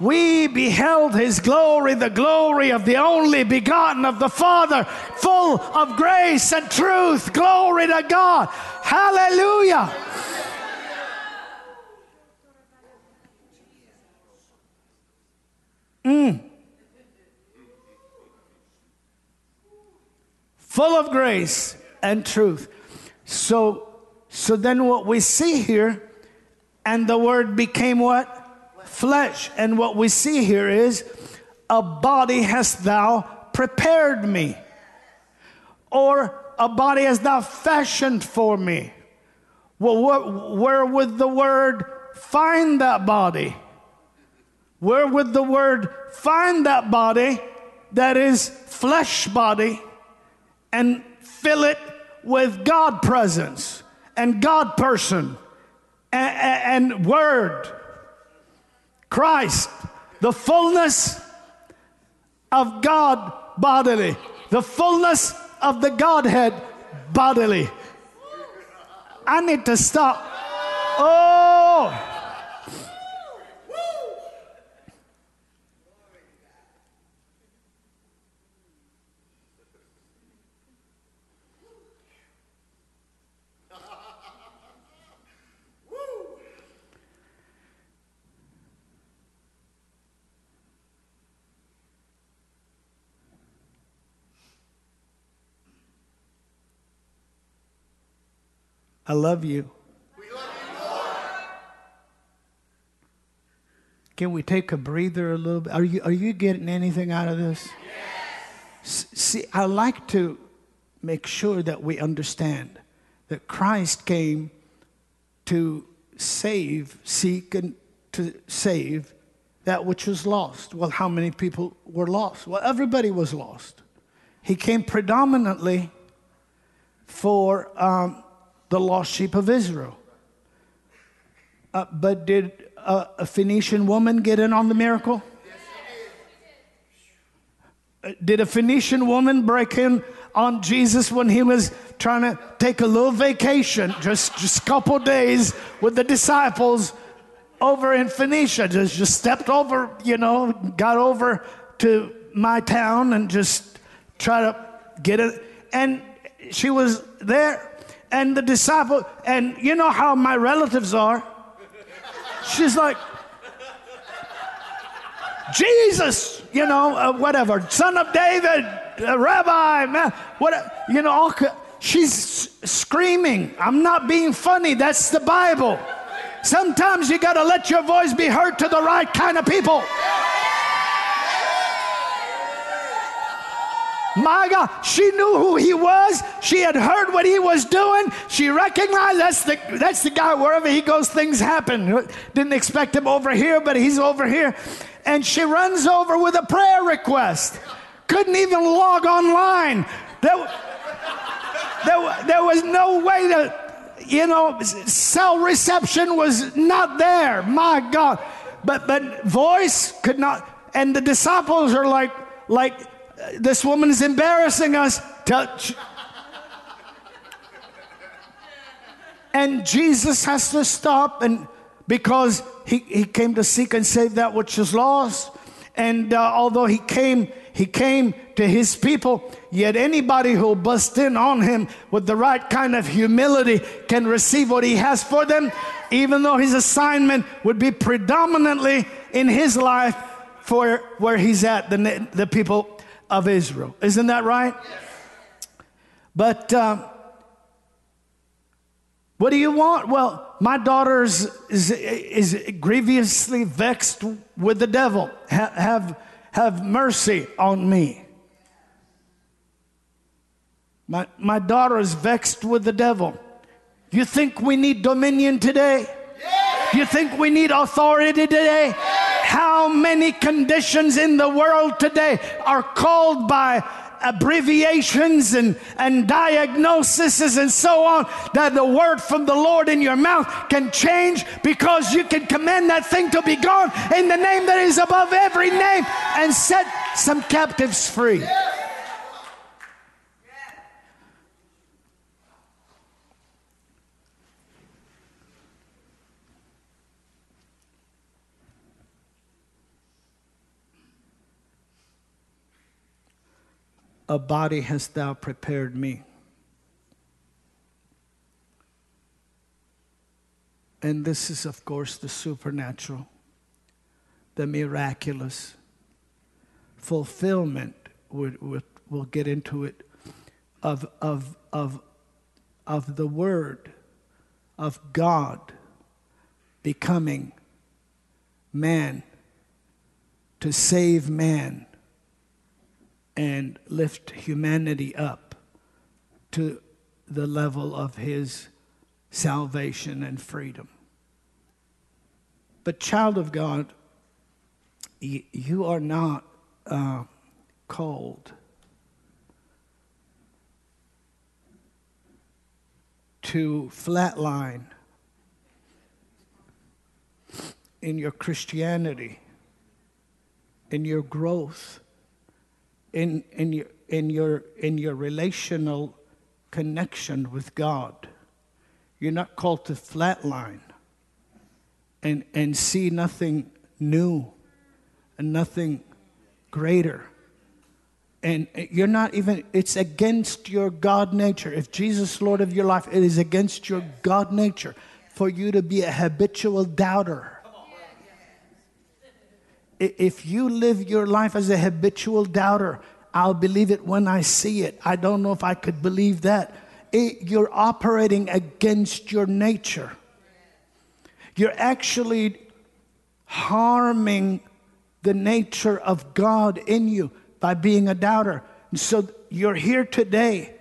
We beheld his glory, the glory of the only begotten of the Father, full of grace and truth. Glory to God. Hallelujah. Mm. Full of grace and truth. So, so then what we see here, and the word became what? Flesh. And what we see here is, a body hast thou prepared me, or a body hast thou fashioned for me. Well, where, where would the word find that body? Where would the word find that body that is flesh body and fill it with God presence and God person and, and word? Christ, the fullness of God bodily, the fullness of the Godhead bodily. I need to stop. Oh! I love you. We love you more. Can we take a breather a little bit? Are you, are you getting anything out of this? Yes. See, I like to make sure that we understand that Christ came to save, seek, and to save that which was lost. Well, how many people were lost? Well, everybody was lost. He came predominantly for um, the lost sheep of Israel. Uh, but did a, a Phoenician woman get in on the miracle? Uh, did a Phoenician woman break in on Jesus when he was trying to take a little vacation, just just a couple days with the disciples over in Phoenicia? Just just stepped over, you know, got over to my town and just try to get it. And she was there and the disciple, and you know how my relatives are. She's like, Jesus, you know, uh, whatever, son of David, uh, rabbi, man, what, you know, all, she's screaming. I'm not being funny. That's the Bible. Sometimes you got to let your voice be heard to the right kind of people. My God, she knew who he was. She had heard what he was doing. She recognized that's the that's the guy. Wherever he goes, things happen. Didn't expect him over here, but he's over here. And she runs over with a prayer request. Couldn't even log online. There, there, there was no way to, you know, cell reception was not there. My God. But but voice could not. And the disciples are like like this woman is embarrassing us. Touch. And Jesus has to stop and because he, he came to seek and save that which is lost. And uh, although he came, he came to his people, yet anybody who'll bust in on him with the right kind of humility can receive what he has for them, even though his assignment would be predominantly in his life for where he's at, the, the people of Israel. Isn't that right? But uh, what do you want? Well, my daughter is, is, is grievously vexed with the devil. Ha- have, have mercy on me. My, my daughter is vexed with the devil. You think we need dominion today? You think we need authority today? How many conditions in the world today are called by abbreviations and, and diagnoses and so on that the word from the Lord in your mouth can change because you can command that thing to be gone in the name that is above every name and set some captives free. A body hast thou prepared me. And this is, of course, the supernatural, the miraculous fulfillment. We'll, we'll get into it of, of, of, of the Word of God becoming man to save man and lift humanity up to the level of his salvation and freedom. But, child of God, you are not uh, called to flatline in your Christianity, in your growth in, in, your, in, your, in your relational connection with God. You're not called to flatline and, and see nothing new and nothing greater. And you're not even, it's against your God nature. If Jesus Lord of your life, it is against your God nature for you to be a habitual doubter. If you live your life as a habitual doubter, I'll believe it when I see it. I don't know if I could believe that. It, you're operating against your nature. You're actually harming the nature of God in you by being a doubter. And so you're here today,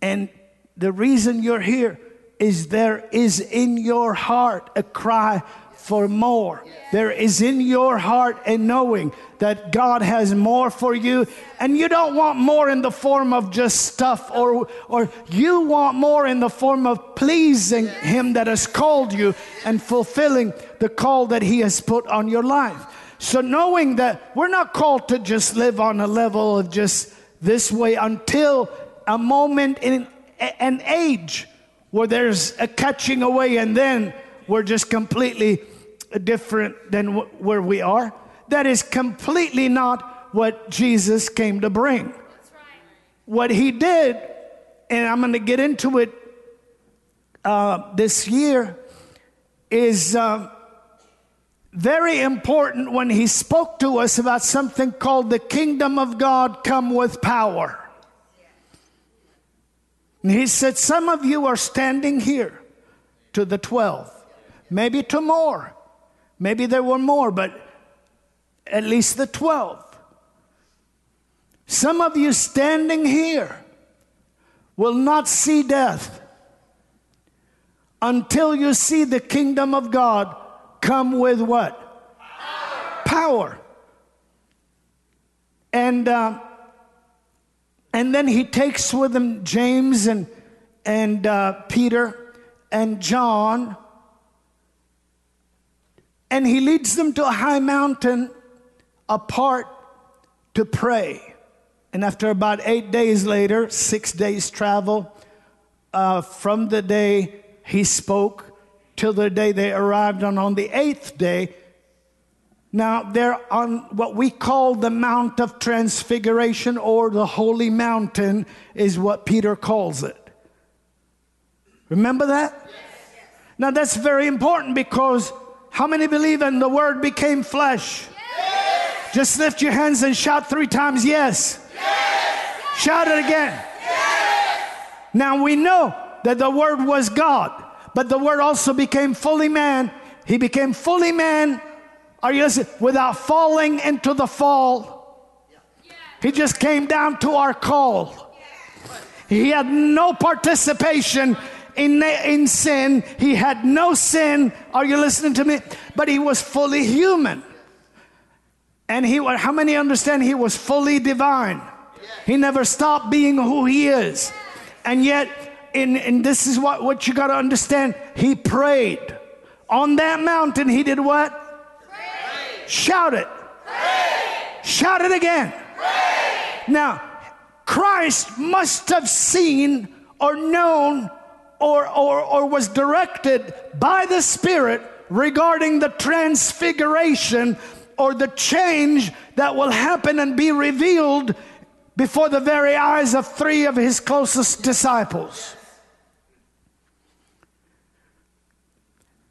and the reason you're here is there is in your heart a cry for more. There is in your heart a knowing that God has more for you, and you don't want more in the form of just stuff, or, or you want more in the form of pleasing Him that has called you and fulfilling the call that He has put on your life. So, knowing that we're not called to just live on a level of just this way until a moment in an age where there's a catching away, and then we're just completely different than where we are. That is completely not what Jesus came to bring. Right. What he did, and I'm going to get into it uh, this year, is uh, very important when he spoke to us about something called the kingdom of God come with power. And he said, Some of you are standing here to the 12, maybe to more. Maybe there were more, but at least the 12. Some of you standing here will not see death until you see the kingdom of God come with what? Power. Power. And uh, and then he takes with him James and and uh, Peter and John, and he leads them to a high mountain apart to pray. And after about eight days later, six days travel uh, from the day he spoke till the day they arrived on, on the eighth day, now they're on what we call the Mount of Transfiguration or the Holy Mountain, is what Peter calls it. Remember that? Now that's very important because how many believe in the Word became flesh? Yes. Just lift your hands and shout three times yes. yes. Shout it again. Yes. Now we know that the Word was God, but the Word also became fully man. He became fully man. Are you listening? Without falling into the fall. He just came down to our call. He had no participation in, in sin. He had no sin. Are you listening to me? But he was fully human. And he, how many understand he was fully divine? He never stopped being who he is. And yet, in, and this is what, what you got to understand, he prayed. On that mountain, he did what? Pray. Shout it. Pray. Shout it again. Pray. Now, Christ must have seen or known or, or, or was directed by the Spirit regarding the transfiguration or the change that will happen and be revealed before the very eyes of three of his closest disciples.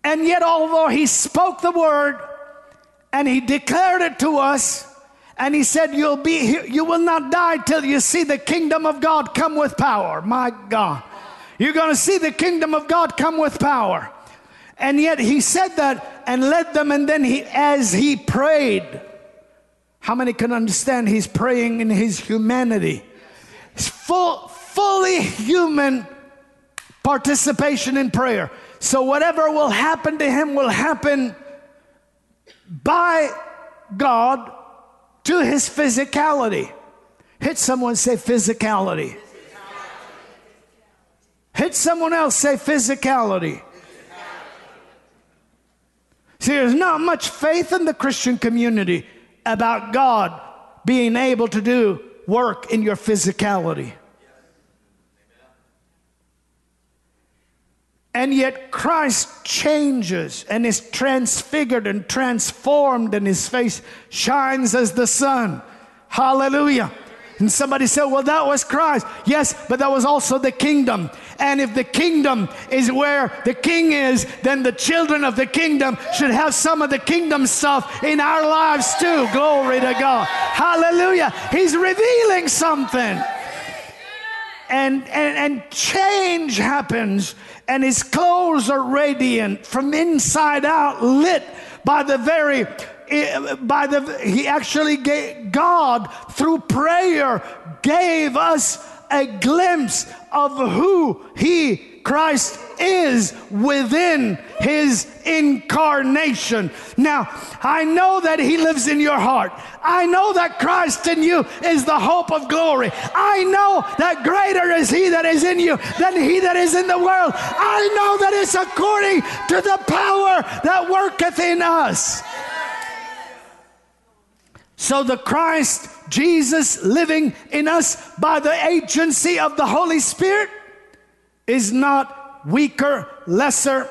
And yet, although he spoke the word and he declared it to us, and he said, You'll be you will not die till you see the kingdom of God come with power. My God. You're going to see the kingdom of God come with power. And yet he said that and led them, and then he, as he prayed, how many can understand he's praying in his humanity? It's full, fully human participation in prayer. So whatever will happen to him will happen by God to his physicality. Hit someone, say physicality. Hit someone else, say physicality. See, there's not much faith in the Christian community about God being able to do work in your physicality. And yet Christ changes and is transfigured and transformed, and his face shines as the sun. Hallelujah. And somebody said, Well, that was Christ. Yes, but that was also the kingdom. And if the kingdom is where the king is, then the children of the kingdom should have some of the kingdom stuff in our lives too. Glory to God. Hallelujah. He's revealing something. And, and, and change happens, and his clothes are radiant from inside out, lit by the very eh, by the he actually gave God through prayer gave us a glimpse of who he Christ is within his incarnation. Now, I know that he lives in your heart. I know that Christ in you is the hope of glory. I know that greater is he that is in you than he that is in the world. I know that it's according to the power that worketh in us. So the Christ, Jesus living in us by the agency of the Holy Spirit is not weaker, lesser,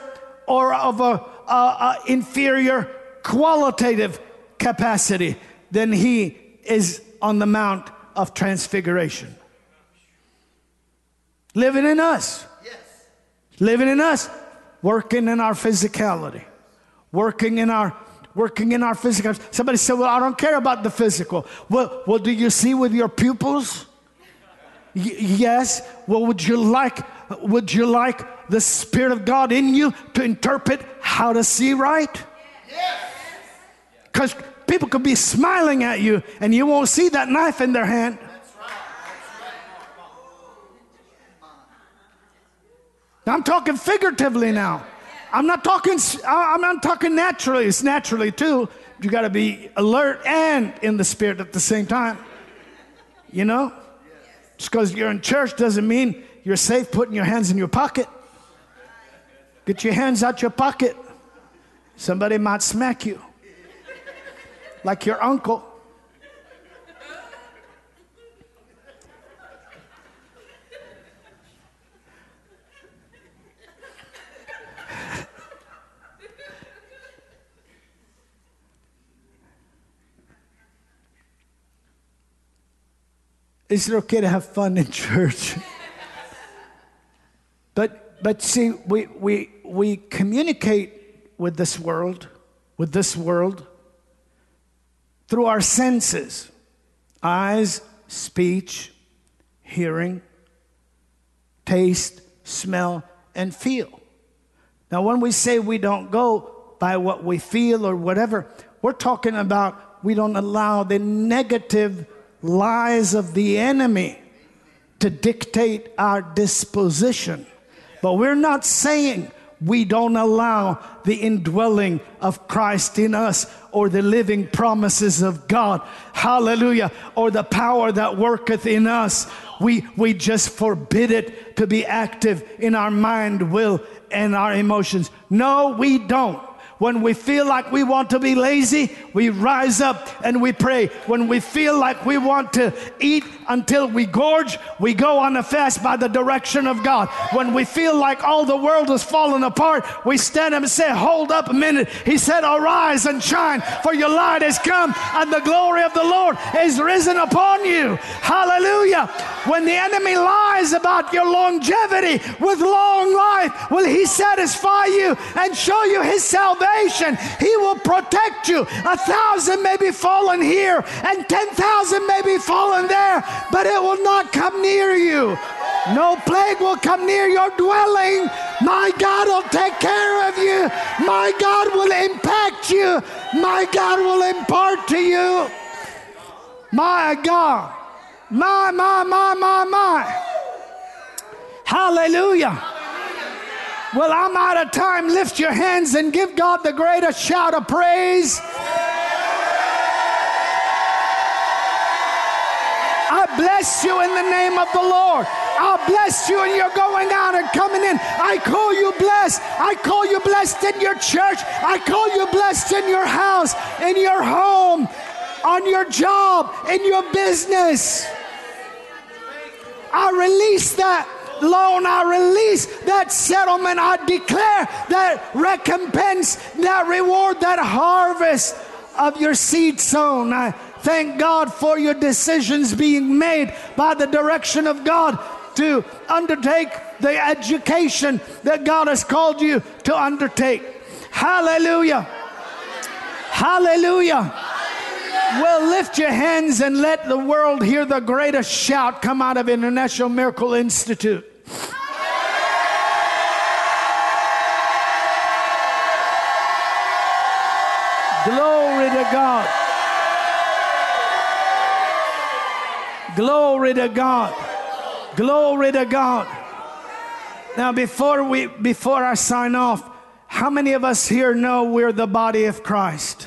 or of a, a, a inferior qualitative capacity than he is on the Mount of Transfiguration. Living in us. Yes. Living in us, working in our physicality, working in our working in our physical. Somebody said, Well, I don't care about the physical. Well, well do you see with your pupils? Y- yes. Well, would you like would you like the Spirit of God in you to interpret how to see right? Because people could be smiling at you and you won't see that knife in their hand. I'm talking figuratively now. I'm not talking. I'm not talking naturally. It's naturally too. You got to be alert and in the spirit at the same time. You know, just because you're in church doesn't mean you're safe putting your hands in your pocket. Get your hands out your pocket. Somebody might smack you, like your uncle. Is it okay to have fun in church? but but see, we we we communicate with this world, with this world, through our senses eyes, speech, hearing, taste, smell, and feel. Now, when we say we don't go by what we feel or whatever, we're talking about we don't allow the negative lies of the enemy to dictate our disposition. But we're not saying we don't allow the indwelling of Christ in us or the living promises of God. Hallelujah. Or the power that worketh in us. We, we just forbid it to be active in our mind, will, and our emotions. No, we don't. When we feel like we want to be lazy, we rise up and we pray. When we feel like we want to eat until we gorge, we go on a fast by the direction of God. When we feel like all the world is falling apart, we stand up and say, Hold up a minute. He said, Arise and shine, for your light has come, and the glory of the Lord is risen upon you. Hallelujah. When the enemy lies about your longevity with long life, will he satisfy you and show you his salvation? Salvation. He will protect you. A thousand may be fallen here and 10,000 may be fallen there, but it will not come near you. No plague will come near your dwelling. My God will take care of you. My God will impact you. My God will impart to you. My God. My, my, my, my, my. Hallelujah. Well, I'm out of time. Lift your hands and give God the greatest shout of praise. I bless you in the name of the Lord. I'll bless you and you're going out and coming in. I call you blessed. I call you blessed in your church. I call you blessed in your house, in your home, on your job, in your business. I release that loan, I release that settlement. I declare that recompense, that reward, that harvest of your seed sown. I thank God for your decisions being made by the direction of God to undertake the education that God has called you to undertake. Hallelujah. Hallelujah. Well, lift your hands and let the world hear the greatest shout come out of International Miracle Institute. Glory to God. Glory to God. Glory to God. Now before we before I sign off, how many of us here know we're the body of Christ?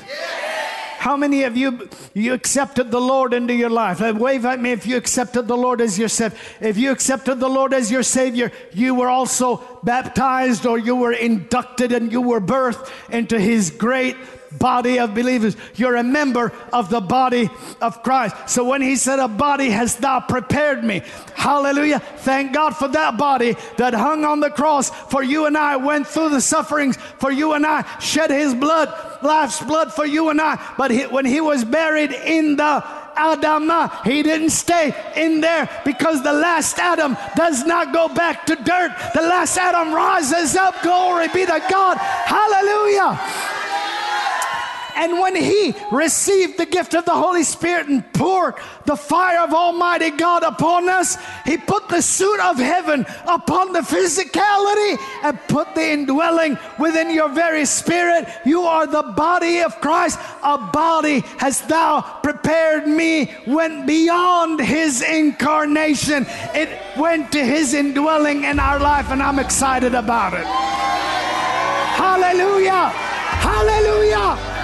How many of you you accepted the Lord into your life? Wave at me if you accepted the Lord as your savior. If you accepted the Lord as your savior, you were also baptized or you were inducted and you were birthed into his great body of believers. You're a member of the body of Christ. So when he said, A body has thou prepared me, hallelujah. Thank God for that body that hung on the cross for you and I, went through the sufferings for you and I, shed his blood, life's blood for you and I. But he, when he was buried in the Adamah. He didn't stay in there because the last Adam does not go back to dirt. The last Adam rises up. Glory be to God. Hallelujah. And when he received the gift of the Holy Spirit and poured the fire of Almighty God upon us, he put the suit of heaven upon the physicality and put the indwelling within your very spirit. You are the body of Christ. A body has thou prepared me, went beyond his incarnation. It went to his indwelling in our life, and I'm excited about it. Hallelujah! Hallelujah!